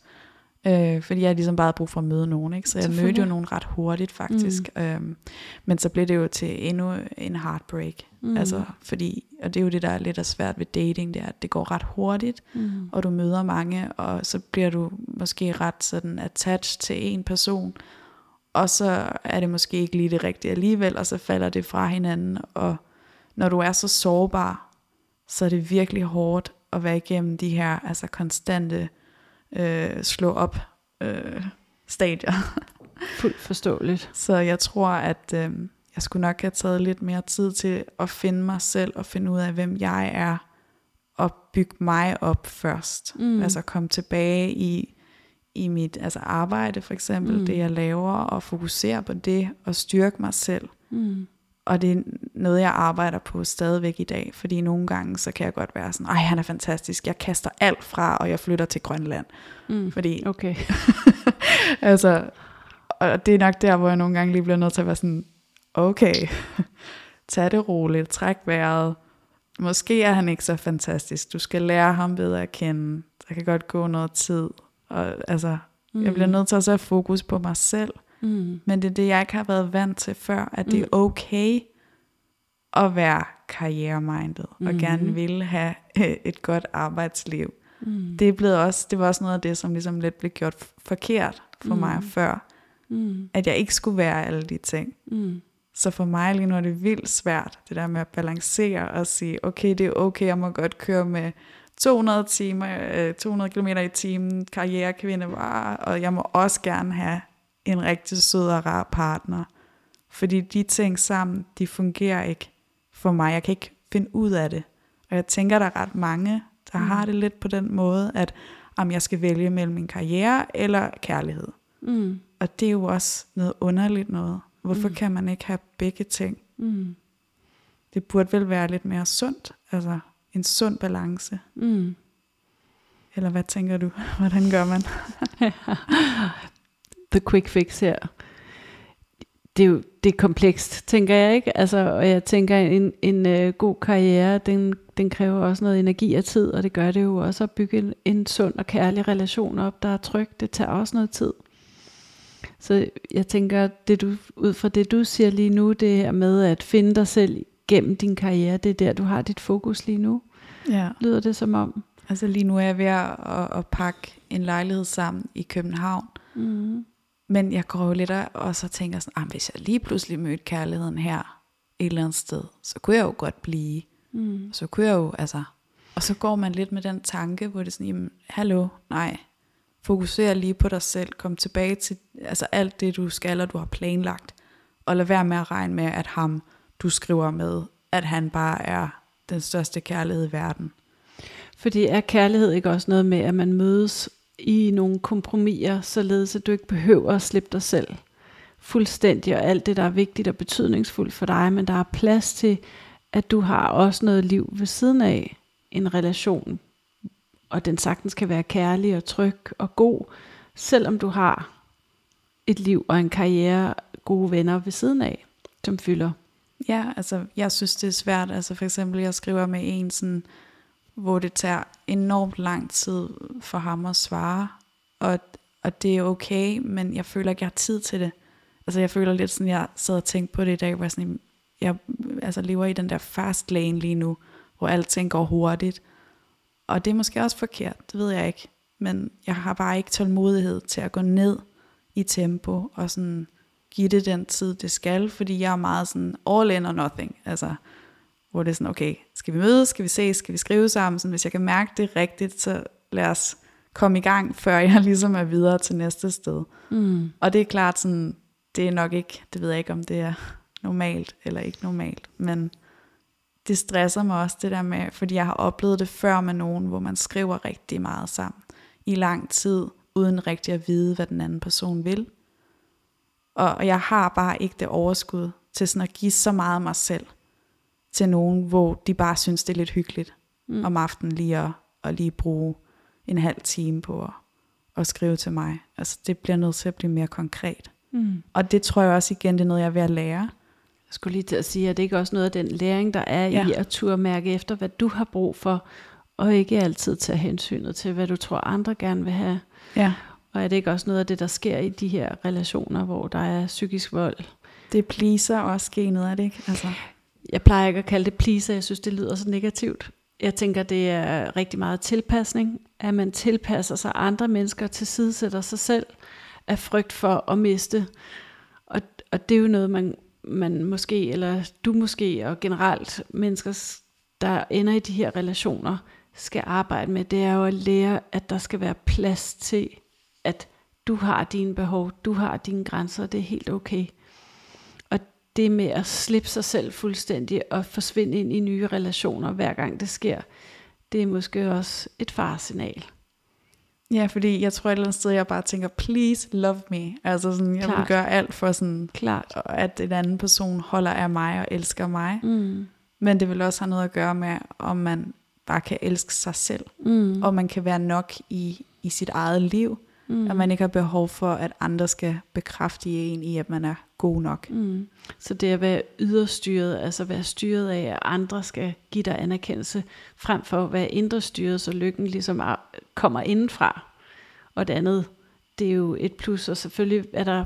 Øh, fordi jeg ligesom bare havde brug for at møde nogen, ikke? så jeg mødte jo nogen ret hurtigt faktisk. Mm. Øhm, men så blev det jo til endnu en heartbreak. Mm. Altså, fordi, og det er jo det, der er lidt af svært ved dating, det er, at det går ret hurtigt, mm. og du møder mange, og så bliver du måske ret sådan attached til en person, og så er det måske ikke lige det rigtige alligevel, og så falder det fra hinanden, og når du er så sårbar, så er det virkelig hårdt at være igennem de her altså konstante øh, slå op øh, stadier. Fuldt forståeligt. Så jeg tror, at øh, jeg skulle nok have taget lidt mere tid til at finde mig selv og finde ud af, hvem jeg er, og bygge mig op først. Mm. Altså komme tilbage i, i mit altså arbejde for eksempel, mm. det jeg laver, og fokusere på det, og styrke mig selv. Mm. Og det er noget, jeg arbejder på stadigvæk i dag, fordi nogle gange, så kan jeg godt være sådan, ej, han er fantastisk, jeg kaster alt fra, og jeg flytter til Grønland. Mm. Fordi, okay. altså, og det er nok der, hvor jeg nogle gange lige bliver nødt til at være sådan, okay, tag det roligt, træk vejret. Måske er han ikke så fantastisk. Du skal lære ham bedre at kende. Der kan godt gå noget tid. Og, altså, mm. Jeg bliver nødt til at have fokus på mig selv. Mm. Men det er det, jeg ikke har været vant til før, at det er mm. okay at være karrieremindet, mm. og gerne vil have et godt arbejdsliv. Mm. Det, er blevet også, det var også noget af det, som ligesom lidt blev gjort forkert for mm. mig før. Mm. At jeg ikke skulle være alle de ting. Mm. Så for mig lige nu er det vildt svært, det der med at balancere og sige, okay, det er okay, jeg må godt køre med 200 timer, 200 km i timen, karrierekvinde var, og jeg må også gerne have en rigtig sød og rar partner. Fordi de ting sammen, de fungerer ikke for mig. Jeg kan ikke finde ud af det. Og jeg tænker, der er ret mange, der mm. har det lidt på den måde, at om jeg skal vælge mellem min karriere eller kærlighed. Mm. Og det er jo også noget underligt noget. Hvorfor mm. kan man ikke have begge ting? Mm. Det burde vel være lidt mere sundt, altså en sund balance. Mm. Eller hvad tænker du? Hvordan gør man? The quick fix her. Det er jo det er komplekst, tænker jeg ikke. Altså, og jeg tænker, en, en uh, god karriere, den, den kræver også noget energi og tid, og det gør det jo også at bygge en, en sund og kærlig relation op, der er tryg. Det tager også noget tid. Så jeg tænker, det du, ud fra det du siger lige nu, det her med at finde dig selv gennem din karriere, det er der, du har dit fokus lige nu. Ja. Lyder det som om? Altså lige nu er jeg ved at, at, at pakke en lejlighed sammen i København. Mm. Men jeg går jo lidt og så tænker sådan, ah, hvis jeg lige pludselig mødte kærligheden her et eller andet sted, så kunne jeg jo godt blive. Mm. Så kunne jeg jo, altså... Og så går man lidt med den tanke, hvor det er sådan, jamen, hallo, nej, fokuser lige på dig selv, kom tilbage til altså alt det, du skal, og du har planlagt, og lad være med at regne med, at ham, du skriver med, at han bare er den største kærlighed i verden. Fordi er kærlighed ikke også noget med, at man mødes i nogle kompromiser, således at du ikke behøver at slippe dig selv fuldstændig, og alt det, der er vigtigt og betydningsfuldt for dig, men der er plads til, at du har også noget liv ved siden af en relation, og den sagtens kan være kærlig og tryg og god, selvom du har et liv og en karriere, gode venner ved siden af, som fylder. Ja, altså jeg synes det er svært, altså for eksempel jeg skriver med en sådan, hvor det tager enormt lang tid for ham at svare, og, og det er okay, men jeg føler ikke, jeg har tid til det. Altså jeg føler lidt sådan, jeg sad og tænkte på det i dag, hvor jeg, sådan, jeg altså, lever i den der fast lane lige nu, hvor alting går hurtigt. Og det er måske også forkert, det ved jeg ikke. Men jeg har bare ikke tålmodighed til at gå ned i tempo og sådan give det den tid, det skal, fordi jeg er meget sådan all in or nothing. Altså, hvor det er sådan, okay, skal vi mødes, skal vi ses, skal vi skrive sammen? Sådan, hvis jeg kan mærke det rigtigt, så lad os komme i gang, før jeg ligesom er videre til næste sted. Mm. Og det er klart sådan, det er nok ikke, det ved jeg ikke, om det er normalt eller ikke normalt, men det stresser mig også det der med, fordi jeg har oplevet det før med nogen, hvor man skriver rigtig meget sammen i lang tid, uden rigtig at vide, hvad den anden person vil. Og jeg har bare ikke det overskud til sådan at give så meget af mig selv til nogen, hvor de bare synes, det er lidt hyggeligt mm. om aftenen lige at, at lige bruge en halv time på at, at skrive til mig. Altså det bliver nødt til at blive mere konkret. Mm. Og det tror jeg også igen, det er noget, jeg er ved at lære. Jeg skulle lige til at sige, at det ikke også noget af den læring, der er ja. i at turde mærke efter, hvad du har brug for, og ikke altid tage hensynet til, hvad du tror, andre gerne vil have. Ja. Og er det ikke også noget af det, der sker i de her relationer, hvor der er psykisk vold? Det pleaser også genet, er det ikke? Altså. Jeg plejer ikke at kalde det pleaser, jeg synes, det lyder så negativt. Jeg tænker, det er rigtig meget tilpasning, at man tilpasser sig andre mennesker, tilsidesætter sig selv af frygt for at miste. Og, og det er jo noget, man, man måske, eller du måske, og generelt mennesker, der ender i de her relationer, skal arbejde med, det er jo at lære, at der skal være plads til, at du har dine behov, du har dine grænser, det er helt okay. Det med at slippe sig selv fuldstændig og forsvinde ind i nye relationer, hver gang det sker, det er måske også et faresignal. Ja, fordi jeg tror et eller andet sted, jeg bare tænker, please love me. Altså sådan, jeg Klart. vil gøre alt for sådan, Klart. at en anden person holder af mig og elsker mig. Mm. Men det vil også have noget at gøre med, om man bare kan elske sig selv. Mm. Og man kan være nok i, i sit eget liv. Mm. At man ikke har behov for, at andre skal bekræfte en i, at man er god nok. Mm. Så det at være yderstyret, altså være styret af, at andre skal give dig anerkendelse, frem for at være indre styret, så lykken ligesom kommer indenfra. Og det andet, det er jo et plus, og selvfølgelig er der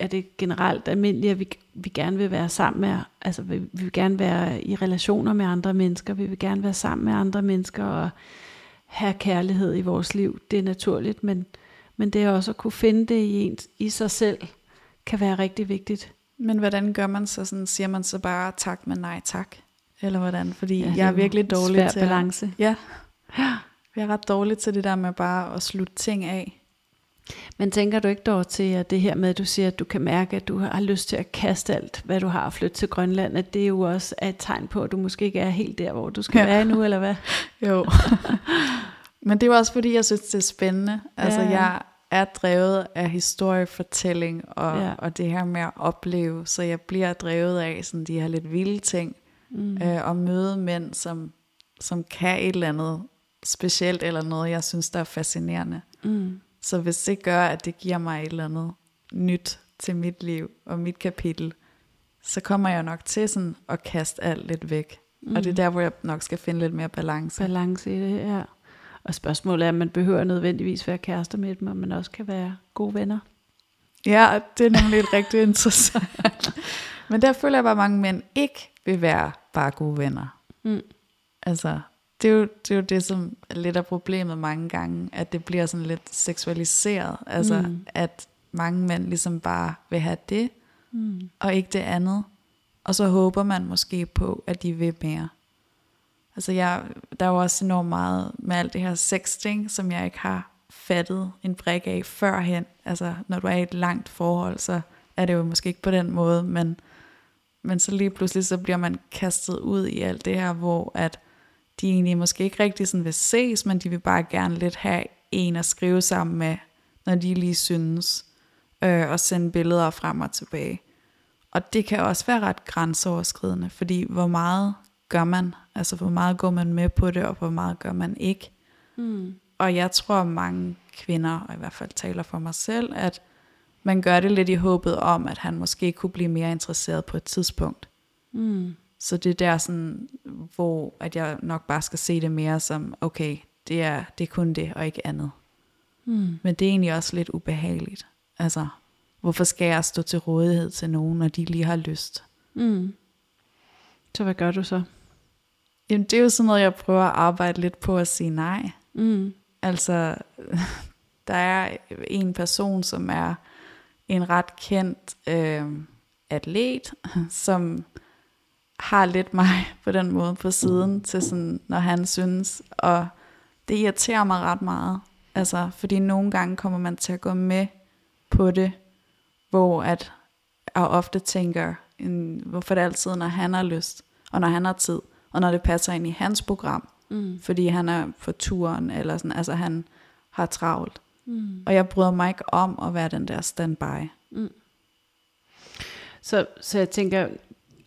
er det generelt almindeligt, at vi, vi gerne vil være sammen med, altså vi, vi vil gerne være i relationer med andre mennesker, vi vil gerne være sammen med andre mennesker og have kærlighed i vores liv. Det er naturligt, men, men det er også at kunne finde det i, en, i sig selv, kan være rigtig vigtigt. Men hvordan gør man så sådan, siger man så bare tak, men nej tak? Eller hvordan? Fordi ja, jeg er virkelig dårlig til balance. At, ja. Jeg er ret dårlig til det der med bare at slutte ting af. Men tænker du ikke dog til, at det her med, at du siger, at du kan mærke, at du har lyst til at kaste alt, hvad du har at flytte til Grønland, at det jo også er et tegn på, at du måske ikke er helt der, hvor du skal ja. være nu, eller hvad? Jo. Men det er jo også fordi, jeg synes, det er spændende. Altså, ja. jeg drevet af historiefortælling og, ja. og det her med at opleve, så jeg bliver drevet af sådan de her lidt vilde ting, mm. øh, og møde mænd, som, som kan et eller andet specielt, eller noget, jeg synes, der er fascinerende. Mm. Så hvis det gør, at det giver mig et eller andet nyt til mit liv og mit kapitel, så kommer jeg nok til sådan at kaste alt lidt væk. Mm. Og det er mm. der, hvor jeg nok skal finde lidt mere balance. Balance i det, ja. Og spørgsmålet er, at man behøver nødvendigvis være kærester med dem, men også kan være gode venner. Ja, det er nemlig rigtig interessant. men der føler jeg bare, at mange mænd ikke vil være bare gode venner. Mm. Altså, det er, jo, det er jo det, som er lidt af problemet mange gange, at det bliver sådan lidt seksualiseret. Altså, mm. at mange mænd ligesom bare vil have det, mm. og ikke det andet. Og så håber man måske på, at de vil mere. Altså, jeg, der er jo også enormt meget med alt det her sexting, som jeg ikke har fattet en brik af førhen. Altså, når du er i et langt forhold, så er det jo måske ikke på den måde, men, men så lige pludselig, så bliver man kastet ud i alt det her, hvor at de egentlig måske ikke rigtig sådan vil ses, men de vil bare gerne lidt have en at skrive sammen med, når de lige synes, øh, og sende billeder frem og tilbage. Og det kan også være ret grænseoverskridende, fordi hvor meget gør man? Altså hvor meget går man med på det, og hvor meget gør man ikke? Mm. Og jeg tror mange kvinder, og i hvert fald taler for mig selv, at man gør det lidt i håbet om, at han måske kunne blive mere interesseret på et tidspunkt. Mm. Så det er der sådan, hvor at jeg nok bare skal se det mere som, okay, det er, det er kun det, og ikke andet. Mm. Men det er egentlig også lidt ubehageligt. Altså, hvorfor skal jeg stå til rådighed til nogen, når de lige har lyst? Mm. Så hvad gør du så? Jamen, det er jo sådan noget, jeg prøver at arbejde lidt på at sige nej. Mm. Altså, der er en person, som er en ret kendt øh, atlet, som har lidt mig på den måde på siden til sådan, når han synes, og det irriterer mig ret meget. Altså, fordi nogle gange kommer man til at gå med på det, hvor at jeg ofte tænker, hvorfor det altid, når han har lyst, og når han har tid, og når det passer ind i hans program, mm. fordi han er på turen, eller sådan, altså han har travlt. Mm. Og jeg bryder mig ikke om at være den der standby. Mm. Så, så jeg tænker,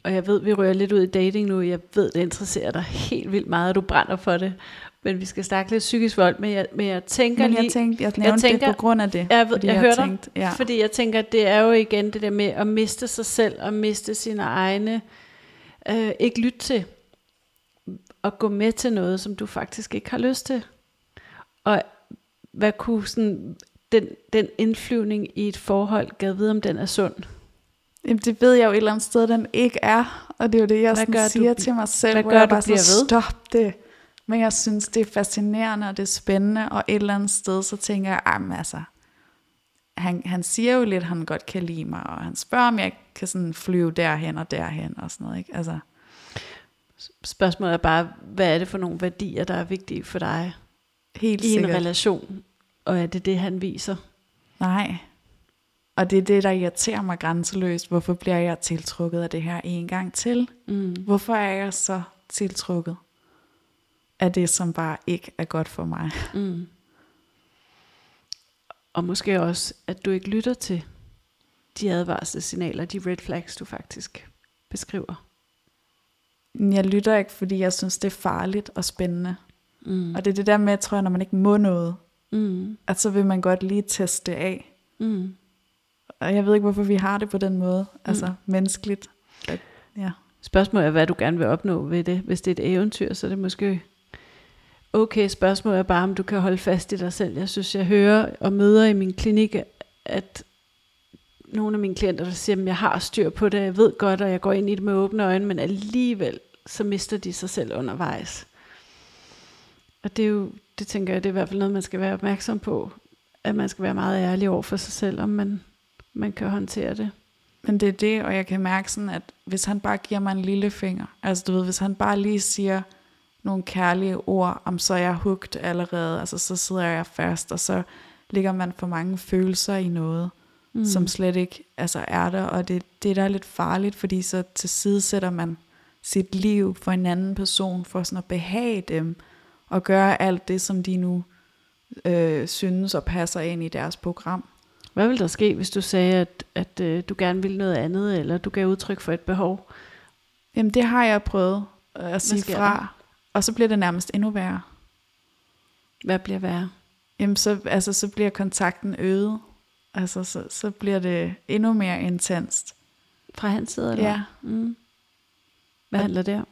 og jeg ved, vi rører lidt ud i dating nu, jeg ved, det interesserer dig helt vildt meget, og du brænder for det. Men vi skal snakke lidt psykisk vold, men jeg, men jeg tænker men jeg lige... Tænkte, jeg, jeg tænker, det på grund af det. Jeg, ved, jeg, jeg hører tænkt, dig, ja. fordi jeg tænker, at det er jo igen det der med at miste sig selv, og miste sine egne... Øh, ikke lytte til, at gå med til noget, som du faktisk ikke har lyst til. Og hvad kunne sådan, den, den indflyvning i et forhold, gav vide, om den er sund? Jamen, det ved jeg jo et eller andet sted, den ikke er. Og det er jo det, jeg sådan siger du, til mig selv, hvad hvor gør, jeg bare du så, stop det. Men jeg synes, det er fascinerende, og det er spændende, og et eller andet sted, så tænker jeg, ah, altså, han, han siger jo lidt, at han godt kan lide mig, og han spørger, om jeg kan sådan flyve derhen og derhen, og sådan noget, ikke? Altså. Spørgsmålet er bare, hvad er det for nogle værdier, der er vigtige for dig Helt i sikkert. en relation? Og er det det, han viser? Nej, og det er det, der irriterer mig grænseløst. Hvorfor bliver jeg tiltrukket af det her en gang til? Mm. Hvorfor er jeg så tiltrukket af det, som bare ikke er godt for mig? Mm. Og måske også, at du ikke lytter til de advarselssignaler, de red flags, du faktisk beskriver. Jeg lytter ikke, fordi jeg synes, det er farligt og spændende. Mm. Og det er det der med, tror jeg, når man ikke må noget, Mm. At så vil man godt lige teste det af. Mm. Og jeg ved ikke, hvorfor vi har det på den måde. Altså mm. menneskeligt. At, ja. Spørgsmålet er, hvad du gerne vil opnå ved det. Hvis det er et eventyr, så er det måske okay. Spørgsmålet er bare, om du kan holde fast i dig selv. Jeg synes, jeg hører og møder i min klinik, at nogle af mine klienter, der siger, at jeg har styr på det, jeg ved godt, og jeg går ind i det med åbne øjne, men alligevel, så mister de sig selv undervejs. Og det er jo, det tænker jeg, det er i hvert fald noget, man skal være opmærksom på, at man skal være meget ærlig over for sig selv, om man, man kan håndtere det. Men det er det, og jeg kan mærke sådan, at hvis han bare giver mig en lille finger, altså du ved, hvis han bare lige siger nogle kærlige ord, om så er jeg hugt allerede, altså så sidder jeg fast, og så ligger man for mange følelser i noget, mm. som slet ikke altså er der, og det, det der er lidt farligt, fordi så til side sætter man sit liv for en anden person, for sådan at behage dem, og gøre alt det, som de nu øh, synes og passer ind i deres program. Hvad vil der ske, hvis du sagde, at, at øh, du gerne ville noget andet, eller du gav udtryk for et behov? Jamen det har jeg prøvet at sige fra, der? og så bliver det nærmest endnu værre. Hvad bliver værre? Jamen så, altså, så bliver kontakten øget. Altså så, så bliver det endnu mere intenst. Fra hans side, eller? Ja. Mm. Hvad handler det om?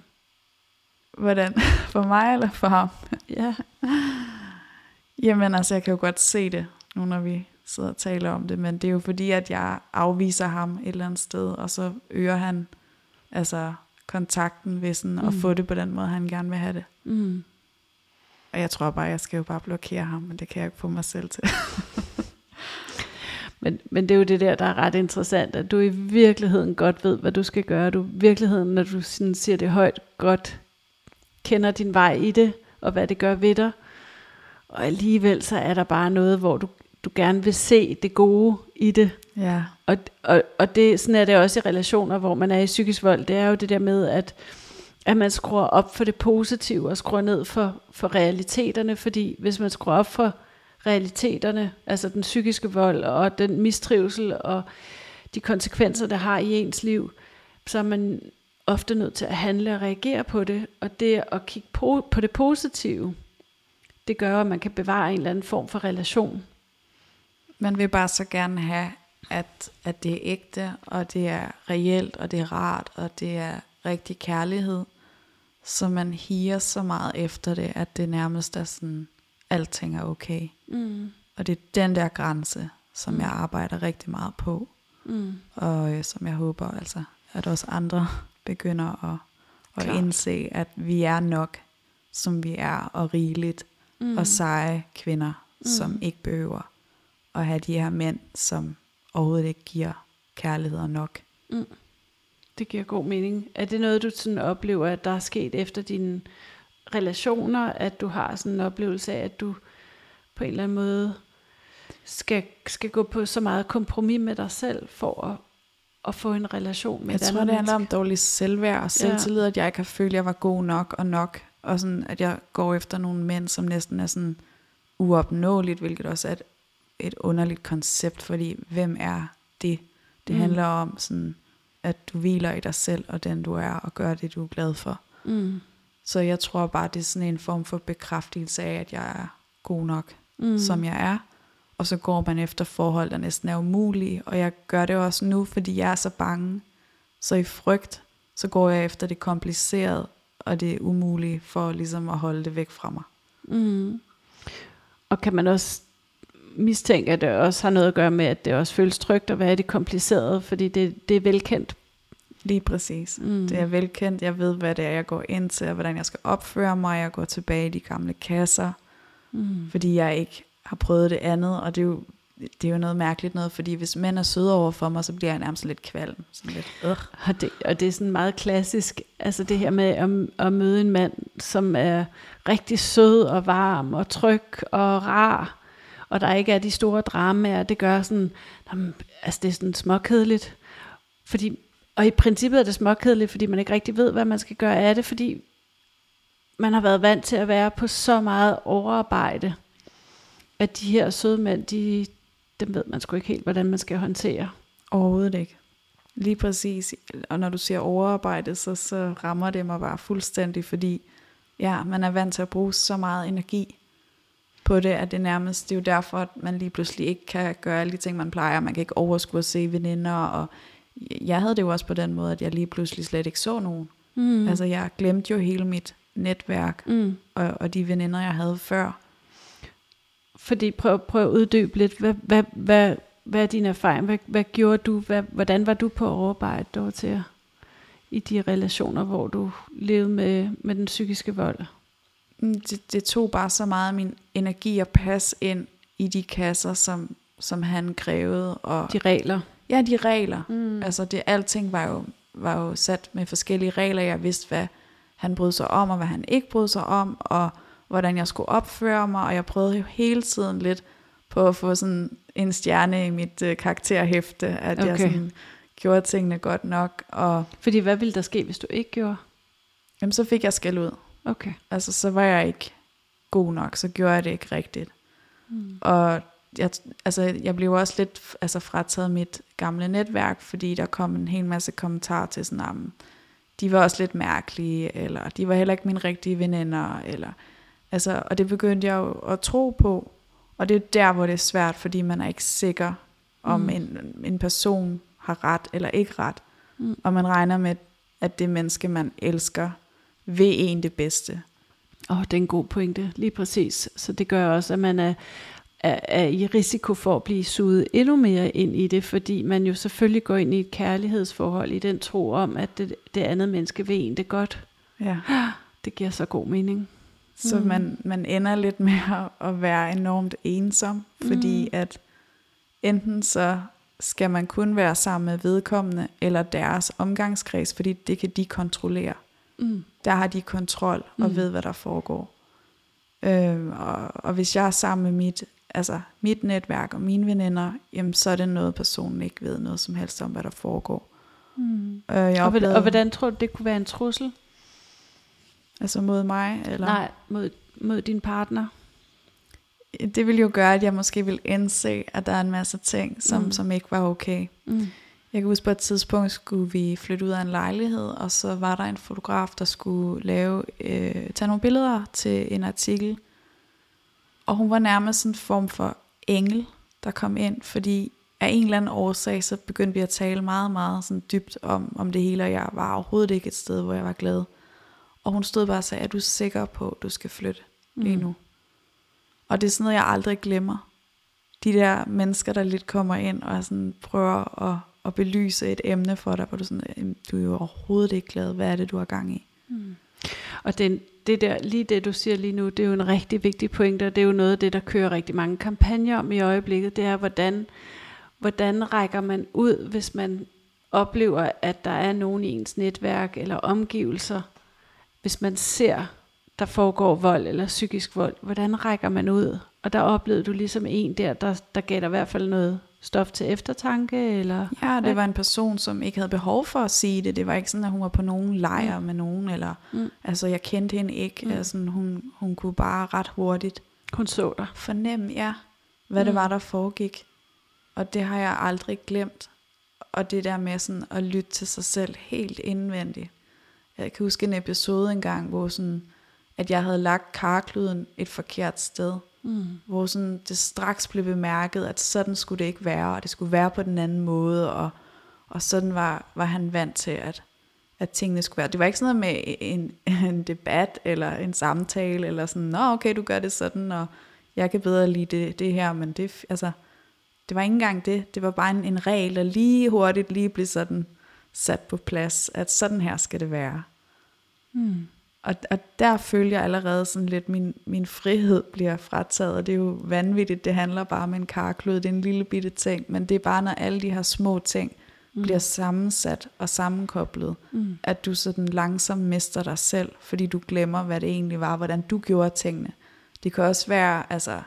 Hvordan? For mig eller for ham? Ja. Jamen altså, jeg kan jo godt se det, nu når vi sidder og taler om det, men det er jo fordi, at jeg afviser ham et eller andet sted, og så øger han altså kontakten ved sådan mm. at få det på den måde, han gerne vil have det. Mm. Og jeg tror bare, jeg skal jo bare blokere ham, men det kan jeg ikke få mig selv til. Men, men det er jo det der, der er ret interessant, at du i virkeligheden godt ved, hvad du skal gøre. Du i virkeligheden, når du sådan siger det højt, godt kender din vej i det, og hvad det gør ved dig. Og alligevel så er der bare noget, hvor du, du gerne vil se det gode i det. Ja. Og, og, og det, sådan er det også i relationer, hvor man er i psykisk vold. Det er jo det der med, at, at man skruer op for det positive, og skruer ned for, for realiteterne. Fordi hvis man skruer op for realiteterne, altså den psykiske vold, og den mistrivsel, og de konsekvenser, det har i ens liv, så er man ofte nødt til at handle og reagere på det. Og det at kigge på, på det positive, det gør, at man kan bevare en eller anden form for relation. Man vil bare så gerne have, at, at det er ægte, og det er reelt, og det er rart, og det er rigtig kærlighed. Så man higer så meget efter det, at det nærmest er sådan, alting er okay. Mm. Og det er den der grænse, som jeg arbejder rigtig meget på. Mm. Og øh, som jeg håber, altså, at også andre begynder at, at indse, at vi er nok, som vi er, og rigeligt, mm. og seje kvinder, mm. som ikke behøver at have de her mænd, som overhovedet ikke giver kærlighed nok. Mm. Det giver god mening. Er det noget, du sådan oplever, at der er sket efter dine relationer, at du har sådan en oplevelse af, at du på en eller anden måde skal, skal gå på så meget kompromis med dig selv, for at, at få en relation med Jeg tror, det handler om dårlig selvværd og selvtillid, ja. at jeg ikke har følt, at jeg var god nok og nok, og sådan, at jeg går efter nogle mænd, som næsten er sådan uopnåeligt, hvilket også er et, et underligt koncept, fordi hvem er det? Det mm. handler om sådan, at du hviler i dig selv og den du er, og gør det, du er glad for. Mm. Så jeg tror bare, det er sådan en form for bekræftelse af, at jeg er god nok, mm. som jeg er. Og så går man efter forhold, der næsten er umulige. Og jeg gør det også nu, fordi jeg er så bange. Så i frygt, så går jeg efter det komplicerede, og det er umuligt for ligesom at holde det væk fra mig. Mm. Og kan man også mistænke, at det også har noget at gøre med, at det også føles trygt at være i det komplicerede, fordi det, det er velkendt. Lige præcis. Mm. Det er velkendt. Jeg ved, hvad det er, jeg går ind til, og hvordan jeg skal opføre mig. Jeg går tilbage i de gamle kasser, mm. fordi jeg ikke har prøvet det andet, og det er jo det er jo noget mærkeligt noget, fordi hvis mænd er søde over for mig, så bliver jeg nærmest lidt kvalm. Sådan lidt, øh. og, det, og det er sådan meget klassisk, altså det her med at, at møde en mand, som er rigtig sød og varm og tryg og rar, og der ikke er de store dramaer, det gør sådan, altså det er sådan småkedeligt, fordi, og i princippet er det småkedeligt, fordi man ikke rigtig ved, hvad man skal gøre af det, fordi man har været vant til at være på så meget overarbejde, at de her søde mænd, de, dem ved man sgu ikke helt, hvordan man skal håndtere. Overhovedet ikke. Lige præcis. Og når du siger overarbejde, så, så rammer det mig bare fuldstændig, fordi ja, man er vant til at bruge så meget energi på det, at det nærmest, det er jo derfor, at man lige pludselig ikke kan gøre alle de ting, man plejer. Man kan ikke overskue at se veninder, og jeg havde det jo også på den måde, at jeg lige pludselig slet ikke så nogen. Mm. Altså jeg glemte jo hele mit netværk, mm. og, og de veninder, jeg havde før. Fordi prøv, prøv at uddybe lidt, hvad, hvad, hvad, hvad er din erfaring? Hvad, hvad gjorde du? Hvad, hvordan var du på overarbejde, Dorothea? I de relationer, hvor du levede med, med den psykiske vold? Mm, det, det tog bare så meget af min energi at passe ind i de kasser, som, som han krævede. Og de regler? Ja, de regler. Mm. Altså det, alting var jo, var jo sat med forskellige regler. Jeg vidste, hvad han brød sig om, og hvad han ikke brød sig om, og hvordan jeg skulle opføre mig, og jeg prøvede jo hele tiden lidt på at få sådan en stjerne i mit øh, karakterhæfte, at okay. jeg sådan gjorde tingene godt nok. Og Fordi hvad ville der ske, hvis du ikke gjorde? Jamen, så fik jeg skæld ud. Okay. Altså, så var jeg ikke god nok, så gjorde jeg det ikke rigtigt. Mm. Og jeg, altså, jeg blev også lidt altså, frataget mit gamle netværk, fordi der kom en hel masse kommentarer til sådan, om de var også lidt mærkelige, eller de var heller ikke mine rigtige veninder, eller, altså, og det begyndte jeg jo at tro på, og det er der, hvor det er svært, fordi man er ikke sikker, om mm. en, en person har ret eller ikke ret, mm. og man regner med, at det menneske, man elsker, vil en det bedste. Åh, oh, det er en god pointe, lige præcis. Så det gør også, at man er, er, er i risiko for at blive suget endnu mere ind i det, fordi man jo selvfølgelig går ind i et kærlighedsforhold i den tro om, at det, det andet menneske vil en det godt. Ja. Det giver så god mening. Så mm. man, man ender lidt med at, være enormt ensom, fordi mm. at enten så skal man kun være sammen med vedkommende eller deres omgangskreds, fordi det kan de kontrollere. Mm. Der har de kontrol og mm. ved, hvad der foregår. Øh, og, og hvis jeg er sammen med mit, altså mit netværk og mine veninder, jamen så er det noget, personen ikke ved noget som helst om, hvad der foregår. Mm. Øh, jeg og, og hvordan tror du, det kunne være en trussel? Altså mod mig? Eller? Nej, mod, mod din partner. Det ville jo gøre, at jeg måske ville indse, at der er en masse ting, som, mm. som ikke var okay. Mm. Jeg kan huske, på et tidspunkt skulle vi flytte ud af en lejlighed, og så var der en fotograf, der skulle lave, øh, tage nogle billeder til en artikel. Og hun var nærmest en form for engel, der kom ind, fordi af en eller anden årsag, så begyndte vi at tale meget, meget sådan dybt om, om det hele, og jeg var overhovedet ikke et sted, hvor jeg var glad. Og hun stod bare og sagde, er du sikker på, at du skal flytte lige mm. nu? Og det er sådan noget, jeg aldrig glemmer. De der mennesker, der lidt kommer ind og sådan prøver at at belyse et emne for dig, hvor du sådan, du er jo overhovedet ikke glad, hvad er det, du har gang i? Mm. Og den, det der, lige det du siger lige nu, det er jo en rigtig vigtig pointe, og det er jo noget af det, der kører rigtig mange kampagner om i øjeblikket, det er, hvordan, hvordan rækker man ud, hvis man oplever, at der er nogen i ens netværk eller omgivelser, hvis man ser, der foregår vold eller psykisk vold, hvordan rækker man ud? Og der oplevede du ligesom en der, der, der gav dig i hvert fald noget stof til eftertanke? Eller ja, det var en person, som ikke havde behov for at sige det. Det var ikke sådan, at hun var på nogen lejr mm. med nogen. Eller, mm. Altså, jeg kendte hende ikke. Mm. Altså, hun, hun kunne bare ret hurtigt hun så dig. fornemme, ja, hvad mm. det var, der foregik. Og det har jeg aldrig glemt. Og det der med sådan at lytte til sig selv helt indvendigt. Jeg kan huske en episode engang, hvor sådan, at jeg havde lagt karkluden et forkert sted. Mm. Hvor sådan, det straks blev bemærket, at sådan skulle det ikke være, og det skulle være på den anden måde, og, og sådan var, var han vant til, at, at tingene skulle være. Det var ikke sådan noget med en, en debat, eller en samtale, eller sådan, nå okay, du gør det sådan, og jeg kan bedre lide det, det her, men det, altså, det var ikke engang det, det var bare en, en regel, der lige hurtigt lige blev sådan sat på plads, at sådan her skal det være. Mm. Og, og der følger jeg allerede sådan lidt, min, min frihed bliver frataget, og det er jo vanvittigt, det handler bare om en karklud, det er en lille bitte ting, men det er bare, når alle de her små ting mm. bliver sammensat og sammenkoblet, mm. at du sådan langsomt mister dig selv, fordi du glemmer, hvad det egentlig var, hvordan du gjorde tingene. Det kan også være, altså,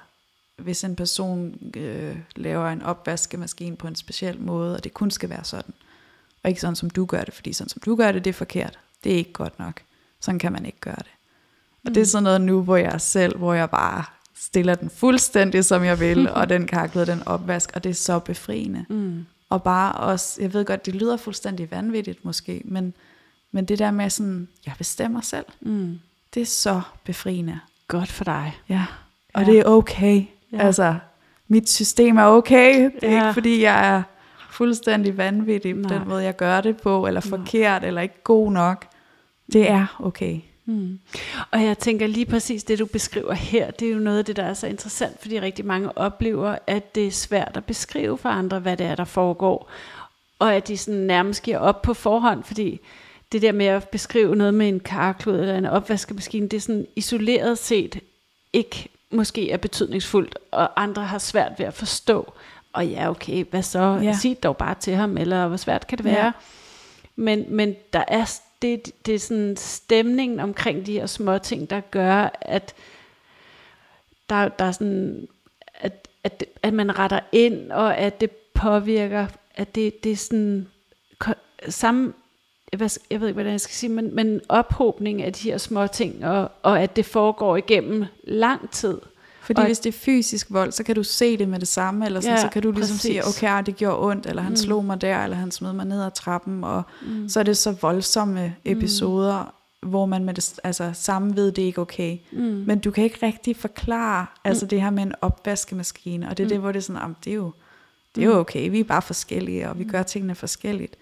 hvis en person øh, laver en opvaskemaskine på en speciel måde, og det kun skal være sådan, og ikke sådan, som du gør det, fordi sådan, som du gør det, det er forkert. Det er ikke godt nok. Sådan kan man ikke gøre det. Og mm. det er sådan noget nu, hvor jeg selv, hvor jeg bare stiller den fuldstændig, som jeg vil, og den kaklet, den opvask, og det er så befriende. Mm. Og bare også, jeg ved godt, det lyder fuldstændig vanvittigt måske, men, men det der med sådan, jeg bestemmer selv, mm. det er så befriende. Godt for dig. Ja, Og Ja. det er okay. Ja. Altså, mit system er okay. Det er Ja. ikke, fordi jeg er fuldstændig vanvittig på Nej. den måde, jeg gør det på, eller Nej. forkert, eller ikke god nok. Det er okay. Mm. Og jeg tænker lige præcis det, du beskriver her, det er jo noget af det, der er så interessant, fordi rigtig mange oplever, at det er svært at beskrive for andre, hvad det er, der foregår. Og at de sådan nærmest giver op på forhånd, fordi det der med at beskrive noget med en karklud eller en opvaskemaskine, det er sådan isoleret set ikke måske er betydningsfuldt, og andre har svært ved at forstå, og ja, okay, hvad så? Ja. Sig dog bare til ham, eller hvor svært kan det være? Ja. Men, men der er, det, det er sådan stemningen omkring de her små ting, der gør, at der, der er sådan, at, at, at man retter ind, og at det påvirker, at det, det er sådan samme, jeg ved ikke, hvordan jeg skal sige, men, men ophobning af de her små ting, og, og at det foregår igennem lang tid. Fordi Og- hvis det er fysisk vold, så kan du se det med det samme, eller sådan, Ja, så kan du ligesom sige, præcis. okay, ah, det gjorde ondt, eller han Mm. mm. slog mig der, eller han smed mig ned ad trappen, og Mm. mm. så er det så voldsomme episoder, mm. hvor man med det altså, samme ved, det er ikke okay. Mm. Men du kan ikke rigtig forklare altså det her med en opvaskemaskine, og det er Mm. det, hvor det er sådan, "Jamen, det er jo, det er jo Mm. okay, vi er bare forskellige, og vi gør tingene forskelligt.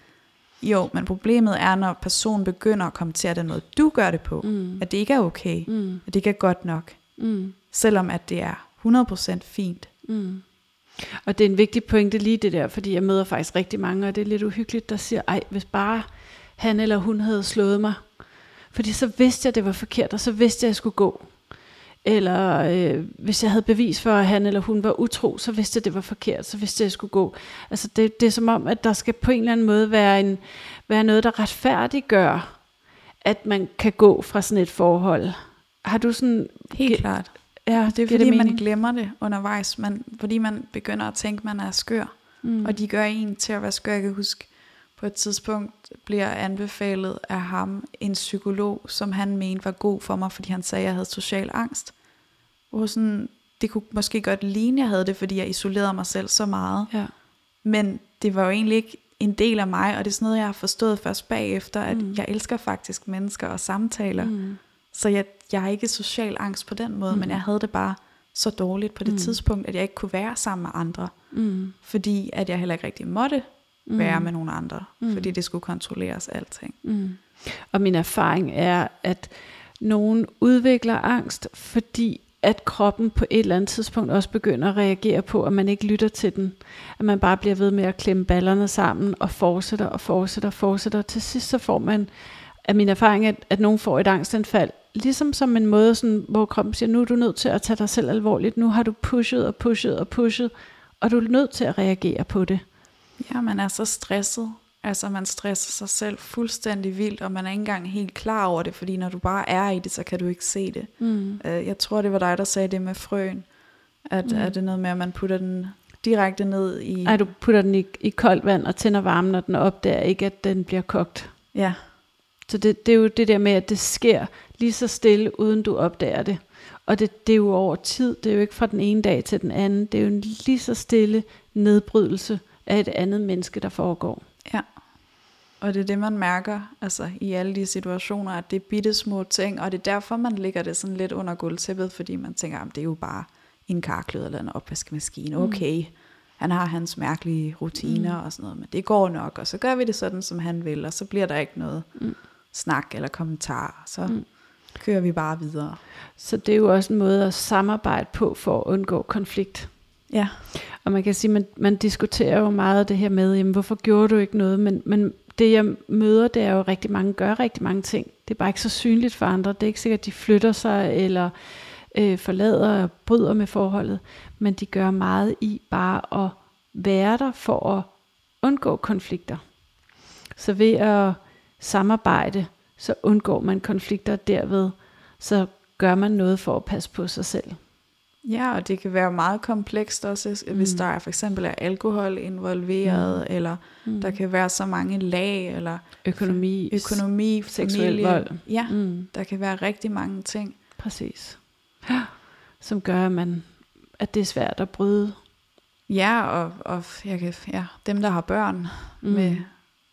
Jo, men problemet er, når personen begynder at kommentere, at det er noget, du gør det på, Mm. at det ikke er okay, Mm. at det ikke er godt nok, Mm. Selvom at det er 100% fint. Mm. Og det er en vigtig pointe lige det der, fordi jeg møder faktisk rigtig mange, og det er lidt uhyggeligt, der siger, ej, hvis bare han eller hun havde slået mig, fordi så vidste jeg, det var forkert, og så vidste jeg, jeg skulle gå. Eller øh, hvis jeg havde bevis for, at han eller hun var utro, så vidste jeg, det var forkert, så vidste jeg, jeg skulle gå. Altså det, det er som om, at der skal på en eller anden måde være, en, være noget, der retfærdiggør, at man kan gå fra sådan et forhold. Har du sådan... Helt klart. Ja, Det er giver fordi, man mening? glemmer det undervejs, man, fordi man begynder at tænke, at man er skør. Mm. Og de gør en til at være skør. Jeg kan huske, på et tidspunkt bliver anbefalet af ham en psykolog, som han mente var god for mig, fordi han sagde, at jeg havde social angst. Hvor sådan, det kunne måske godt ligne, at jeg havde det, fordi jeg isolerede mig selv så meget. Ja. Men det var jo egentlig ikke en del af mig, og det er sådan noget, jeg har forstået først bagefter, at Mm. jeg elsker faktisk mennesker og samtaler. Mm. Så jeg, jeg har ikke social angst på den måde, Mm. men jeg havde det bare så dårligt på det Mm. tidspunkt, at jeg ikke kunne være sammen med andre, Mm. fordi at jeg heller ikke rigtig måtte Mm. være med nogle andre, mm. fordi det skulle kontrolleres alting. Mm. Og min erfaring er, at nogen udvikler angst, fordi at kroppen på et eller andet tidspunkt også begynder at reagere på, at man ikke lytter til den. At man bare bliver ved med at klemme ballerne sammen og fortsætter og fortsætter og fortsætter. Til sidst så får man, af min erfaring, at, at nogen får et angstanfald, ligesom som en måde, sådan, hvor kroppen siger, nu er du nødt til at tage dig selv alvorligt. Nu har du pushet og pushet og pushet, og du er nødt til at reagere på det. Ja, man er så stresset. Altså man stresser sig selv fuldstændig vildt, og man er ikke engang helt klar over det, fordi når du bare er i det, så kan du ikke se det. Mm. Øh, Jeg tror, det var dig, der sagde det med frøen. At Mm. er det noget med, at man putter den direkte ned i... Ej, du putter den i, i koldt vand og tænder varmen, og den opdager ikke, at den bliver kogt. Ja, Så det, det er jo det der med, at det sker lige så stille, uden du opdager det. Og det, det er jo over tid, det er jo ikke fra den ene dag til den anden. Det er jo en lige så stille nedbrydelse af et andet menneske, der foregår. ja. Og det er det, man mærker altså, i alle de situationer, at det er bitte små ting, og det er derfor, man lægger det sådan lidt under gulvtæppet, fordi man tænker, at det er jo bare en karklød eller en opvaskemaskine. Mm. Okay, han har hans mærkelige rutiner Mm. og sådan noget, men det går nok, og så gør vi det sådan, som han vil, og så bliver der ikke noget Mm. Snak eller kommentar, så Mm. kører vi bare videre. Så det er jo også en måde at samarbejde på for at undgå konflikt. Ja, Og man kan sige, man, man diskuterer jo meget det her med, jamen, hvorfor gjorde du ikke noget? Men, men det jeg møder, det er jo, rigtig mange gør rigtig mange ting. Det er bare ikke så synligt for andre. Det er ikke sikkert, at de flytter sig, eller øh, forlader og bryder med forholdet. Men de gør meget i bare at være der for at undgå konflikter. Så ved at samarbejde, så undgår man konflikter derved. Så gør man noget for at passe på sig selv. Ja, og det kan være meget komplekst også, hvis Mm. der er for eksempel er alkohol involveret, mm. eller Mm. der kan være så mange lag, eller økonomi, økonomi, seksuel vold. Ja, Mm. der kan være rigtig mange ting. Præcis. Ja. Som gør, at, man, at det er svært at bryde. Ja, og, og jeg kan, ja, dem, der har børn mm. med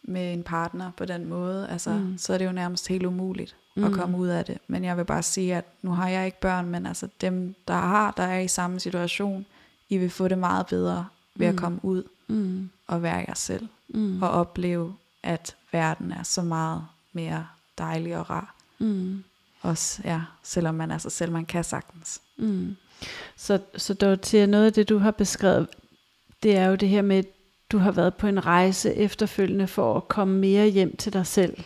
med en partner på den måde, altså, Mm. så er det jo nærmest helt umuligt mm. At komme ud af det. Men jeg vil bare sige, at nu har jeg ikke børn, men altså dem, der har, der er i samme situation, I vil få det meget bedre ved Mm. at komme ud Mm. og være jer selv, Mm. og opleve, at verden er så meget mere dejlig og rar. Mm. Også, ja, selvom man er sig selv, man kan sagtens. Mm. Så, så Dorothea, noget af det, du har beskrevet, det er jo det her med, du har været på en rejse efterfølgende for at komme mere hjem til dig selv.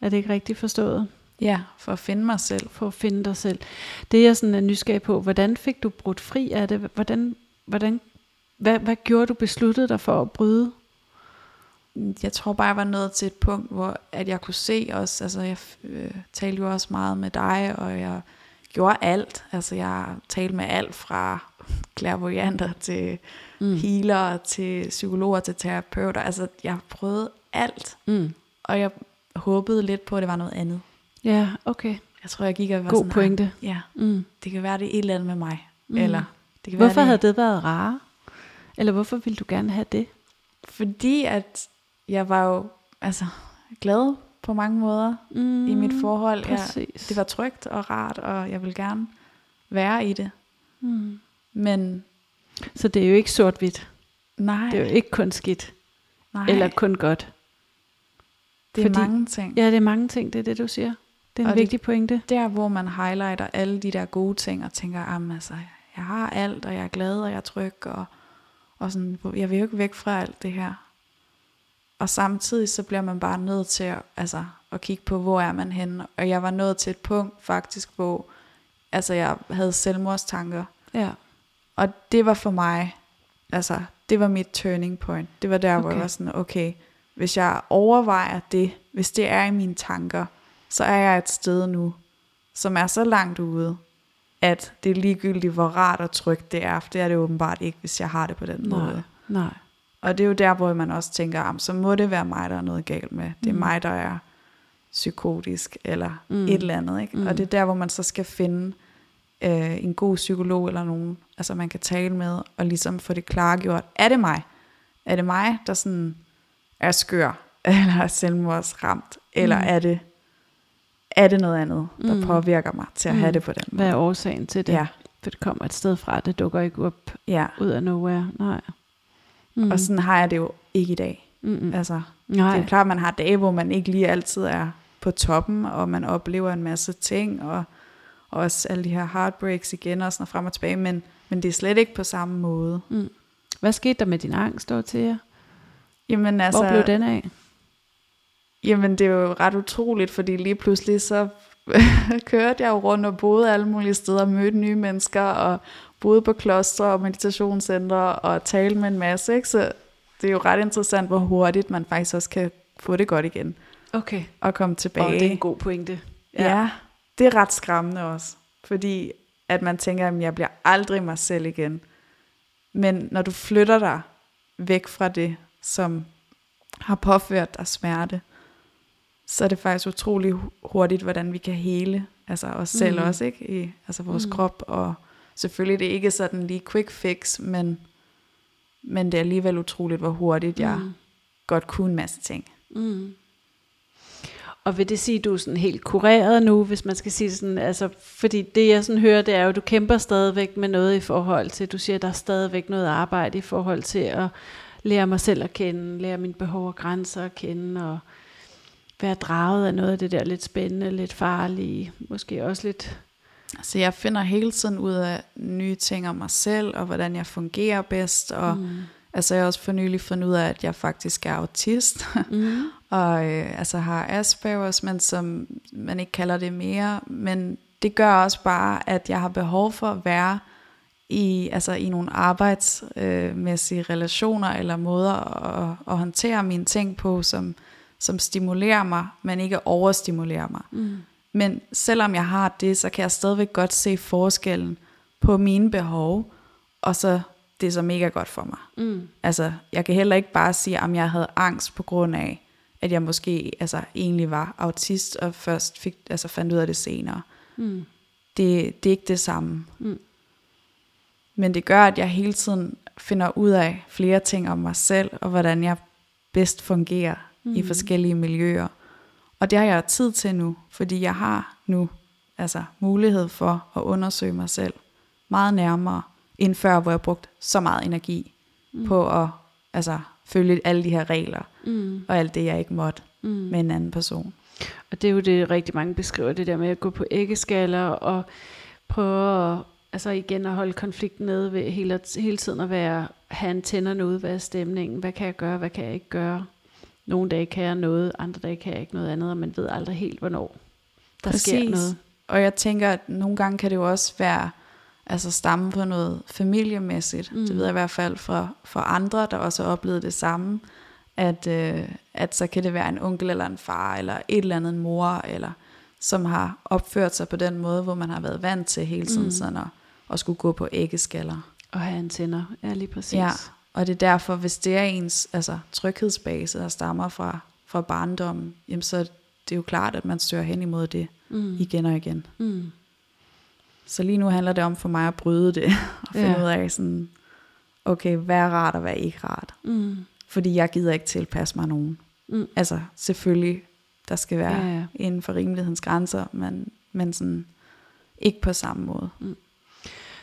Er det ikke rigtigt forstået? Ja, for at finde mig selv. For at finde dig selv. Det jeg sådan er nysgerrig på, hvordan fik du brudt fri af det? Hvordan, hvordan, hvad, hvad gjorde du besluttede dig for at bryde? jeg tror bare, jeg var nået til et punkt, hvor at jeg kunne se også, altså jeg øh, talte jo også meget med dig, og jeg gjorde alt. Altså jeg talte med alt fra clairvoyanter til Mm. mm. healer, til psykologer, til terapeuter. Altså jeg prøvede alt, Mm. og jeg håbede lidt på, at det var noget andet. Ja, okay. Jeg tror, jeg gik og var God sådan, pointe. "Ah, Ja, Mm. det kan være, det er et eller andet med mig. Mm. Mm. Eller det kan Hvorfor være, havde det været rare? Eller hvorfor ville du gerne have det? Fordi at jeg var jo altså, glad på mange måder Mm. i mit forhold. Jeg, Præcis. det var trygt og rart, og jeg vil gerne være i det. mm. Men Så det er jo ikke sort-hvidt. nej, Det er jo ikke kun skidt. nej Eller kun godt. det er fordi- mange ting. Ja, det er mange ting, det er det, du siger. Det er en Og det- vigtig pointe. Der, hvor man highlighter alle de der gode ting, og tænker, at altså, jeg har alt, og jeg er glad, og jeg er tryg, og, og sådan, jeg vil jo ikke væk fra alt det her. Og samtidig så bliver man bare nødt til at, altså, at kigge på, hvor er man henne. Og jeg var nået til et punkt faktisk, hvor altså, jeg havde selvmordstanker. Ja. Og det var for mig, altså, det var mit turning point. Det var der, okay. hvor jeg var sådan, okay, hvis jeg overvejer det, hvis det er i mine tanker, så er jeg et sted nu, som er så langt ude, at det er ligegyldigt, hvor rart og trygt det er, for det er det åbenbart ikke, hvis jeg har det på den Nej. måde. Nej. Og det er jo der, hvor man også tænker, "Jamen, så må det være mig, der er noget galt med. Det er Mm. mig, der er psykotisk, eller Mm. et eller andet. Ikke? Mm. Og det er der, hvor man så skal finde øh, en god psykolog, eller nogen, altså man kan tale med, og ligesom få det klargjort. Er det mig? Er det mig, der sådan er skør, eller er selvmordsramt, eller Mm. er det er det noget andet, der Mm. påvirker mig til at Mm. have det på den Hvad er måde? årsagen til det? Ja, For det kommer et sted fra, det dukker ikke op ja. ud af nowhere. Nej. Mm. Og sådan har jeg det jo ikke i dag. Mm-mm. Altså, Nej. Det er jo klart, at man har dage, hvor man ikke lige altid er på toppen, og man oplever en masse ting, og også alle de her heartbreaks igen, og sådan frem og tilbage, men, men det er slet ikke på samme måde. Mm. Hvad skete der med din angst, Dorothea? Jamen Altså, Hvor blev den af? jamen det er jo ret utroligt, fordi lige pludselig så kørte jeg jo rundt og boede alle mulige steder, mødte nye mennesker, og boede på klostre og meditationscentre, og talte med en masse, ikke? så det er jo ret interessant, hvor hurtigt man faktisk også kan få det godt igen, Okay. og komme tilbage. Og det er en god pointe. Ja. ja, det er ret skræmmende også. Fordi at man tænker, at jeg bliver aldrig mig selv igen. Men når du flytter dig væk fra det, som har påført dig smerte, så er det faktisk utrolig hu- hurtigt, hvordan vi kan hele altså os selv Mhm. også, ikke? I altså vores Mhm. krop. Og selvfølgelig det er ikke sådan lige quick fix, men, men det er alligevel utroligt, hvor hurtigt jeg Mm. godt kunne en masse ting. Mm. Og vil det sige, at du er sådan helt kureret nu, hvis man skal sige sådan, altså, fordi det jeg sådan hører, det er jo, at du kæmper stadigvæk med noget i forhold til, du siger, at der er stadigvæk noget arbejde i forhold til at lære mig selv at kende, lære mine behov og grænser at kende, og være draget af noget af det der lidt spændende, lidt farlige, måske også lidt, Så jeg finder hele tiden ud af nye ting om mig selv, og hvordan jeg fungerer bedst. Og mm. altså, jeg har også for nylig fundet ud af, at jeg faktisk er autist, mm. Og øh, altså har Aspergers, men som man ikke kalder det mere. Men det gør også bare, at jeg har behov for at være i, altså i nogle arbejdsmæssige relationer, eller måder at, at håndtere mine ting på, som, som stimulerer mig, men ikke overstimulerer mig. Mm. Men selvom jeg har det, så kan jeg stadigvæk godt se forskellen på mine behov, og så det, som ikke er godt for mig. Mm. Altså, jeg kan heller ikke bare sige, at jeg havde angst på grund af, at jeg måske altså, egentlig var autist, og først fik, altså, fandt ud af det senere. Mm. Det, det er ikke det samme. Mm. Men det gør, at jeg hele tiden finder ud af flere ting om mig selv, og hvordan jeg bedst fungerer mm. i forskellige miljøer. Og det har jeg tid til nu, fordi jeg har nu altså mulighed for at undersøge mig selv meget nærmere, end før, hvor jeg brugte så meget energi mm. på at altså, følge alle de her regler, mm. og alt det, jeg ikke måtte mm. med en anden person. Og det er jo det, rigtig mange beskriver, det der med at gå på æggeskaller og prøve at, altså igen at holde konflikten nede ved hele, hele tiden at være, have antennerne ude, hvad er stemningen, hvad kan jeg gøre, hvad kan jeg ikke gøre. Nogle dage kan jeg noget, andre dage kan jeg ikke noget andet, og man ved aldrig helt, hvornår der Præcis. sker noget. Og jeg tænker, at nogle gange kan det jo også være, altså stamme på noget familiemæssigt. Mm. Det ved jeg i hvert fald fra, fra andre, der også har oplevet det samme, at, øh, at så kan det være en onkel eller en far, eller et eller andet en mor, eller som har opført sig på den måde, hvor man har været vant til hele tiden mm. sådan at, at skulle gå på æggeskaller. Og have antenner, ja lige præcis. Ja, og det er derfor, hvis det er ens altså, tryghedsbase, der stammer fra, fra barndommen, jamen så det er jo klart, at man stører hen imod det mm. igen og igen. Mm. Så lige nu handler det om for mig at bryde det, og finde ja. ud af sådan, okay, hvad er rart og hvad er ikke rart. Mm. Fordi jeg gider ikke tilpasse mig nogen. Mm. Altså selvfølgelig, der skal være ja, ja. inden for rimelighedens grænser, men, men sådan ikke på samme måde. Mm.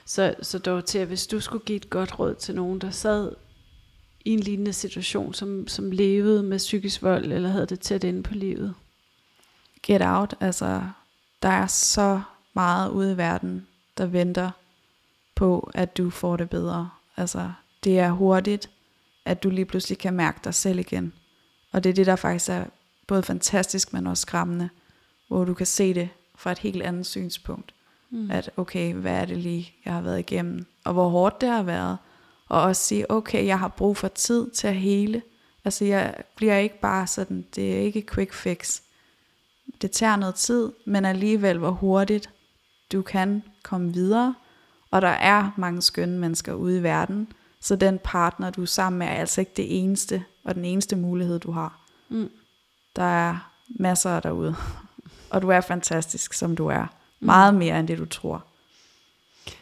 Så, så Dorothea, hvis du skulle give et godt råd til nogen, der sad i en lignende situation, som, som levede med psykisk vold, eller havde det tæt inde på livet? Get out, altså der er så meget ude i verden, der venter på, at du får det bedre. Altså det er hurtigt, at du lige pludselig kan mærke dig selv igen. Og det er det, der faktisk er både fantastisk, men også skræmmende, hvor du kan se det fra et helt andet synspunkt. Mm. At okay, hvad er det lige, jeg har været igennem, og hvor hårdt det har været. Og også sige, okay, jeg har brug for tid til at hele. Altså jeg bliver ikke bare sådan, det er ikke quick fix. Det tager noget tid, men alligevel hvor hurtigt du kan komme videre. Og der er mange skønne mennesker ude i verden, så den partner, du er sammen med, er altså ikke det eneste, og den eneste mulighed, du har. Mm. Der er masser derude, og du er fantastisk, som du er. Meget mere end det, du tror.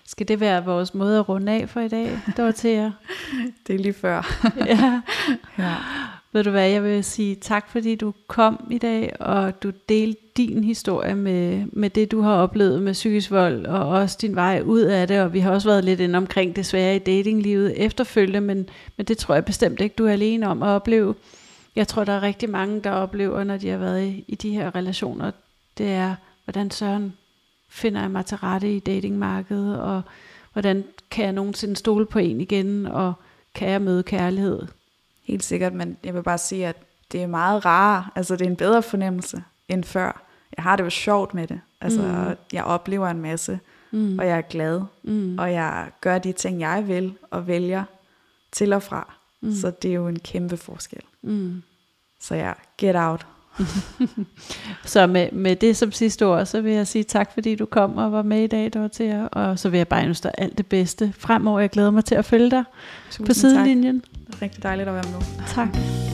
Skal det være vores måde at runde af for i dag, Dorothea? det er lige før. ja. ja. Ved du hvad, jeg vil sige tak, fordi du kom i dag, og du delte din historie med, med det, du har oplevet med psykisk vold, og også din vej ud af det, og vi har også været lidt inde omkring det svære i datinglivet efterfølgende, men, men det tror jeg bestemt ikke, du er alene om at opleve. Jeg tror, der er rigtig mange, der oplever, når de har været i, i de her relationer, det er, hvordan Søren finder jeg mig til rette i datingmarkedet, og hvordan kan jeg nogensinde stole på en igen, og kan jeg møde kærlighed? Helt sikkert, men jeg vil bare sige, at det er meget rarere, altså det er en bedre fornemmelse end før. Jeg har det jo sjovt med det, altså mm. jeg oplever en masse, mm. og jeg er glad, mm. og jeg gør de ting, jeg vil, og vælger til og fra. Mm. Så det er jo en kæmpe forskel. Mm. Så ja, get out. så med, med det som sidste ord, så vil jeg sige tak, fordi du kom og var med i dag, Dorothea. Og så vil jeg bare ønske dig alt det bedste fremover. Jeg glæder mig til at følge dig Tusind på sidelinjen. Tak. Det er rigtig dejligt at være med. Tak.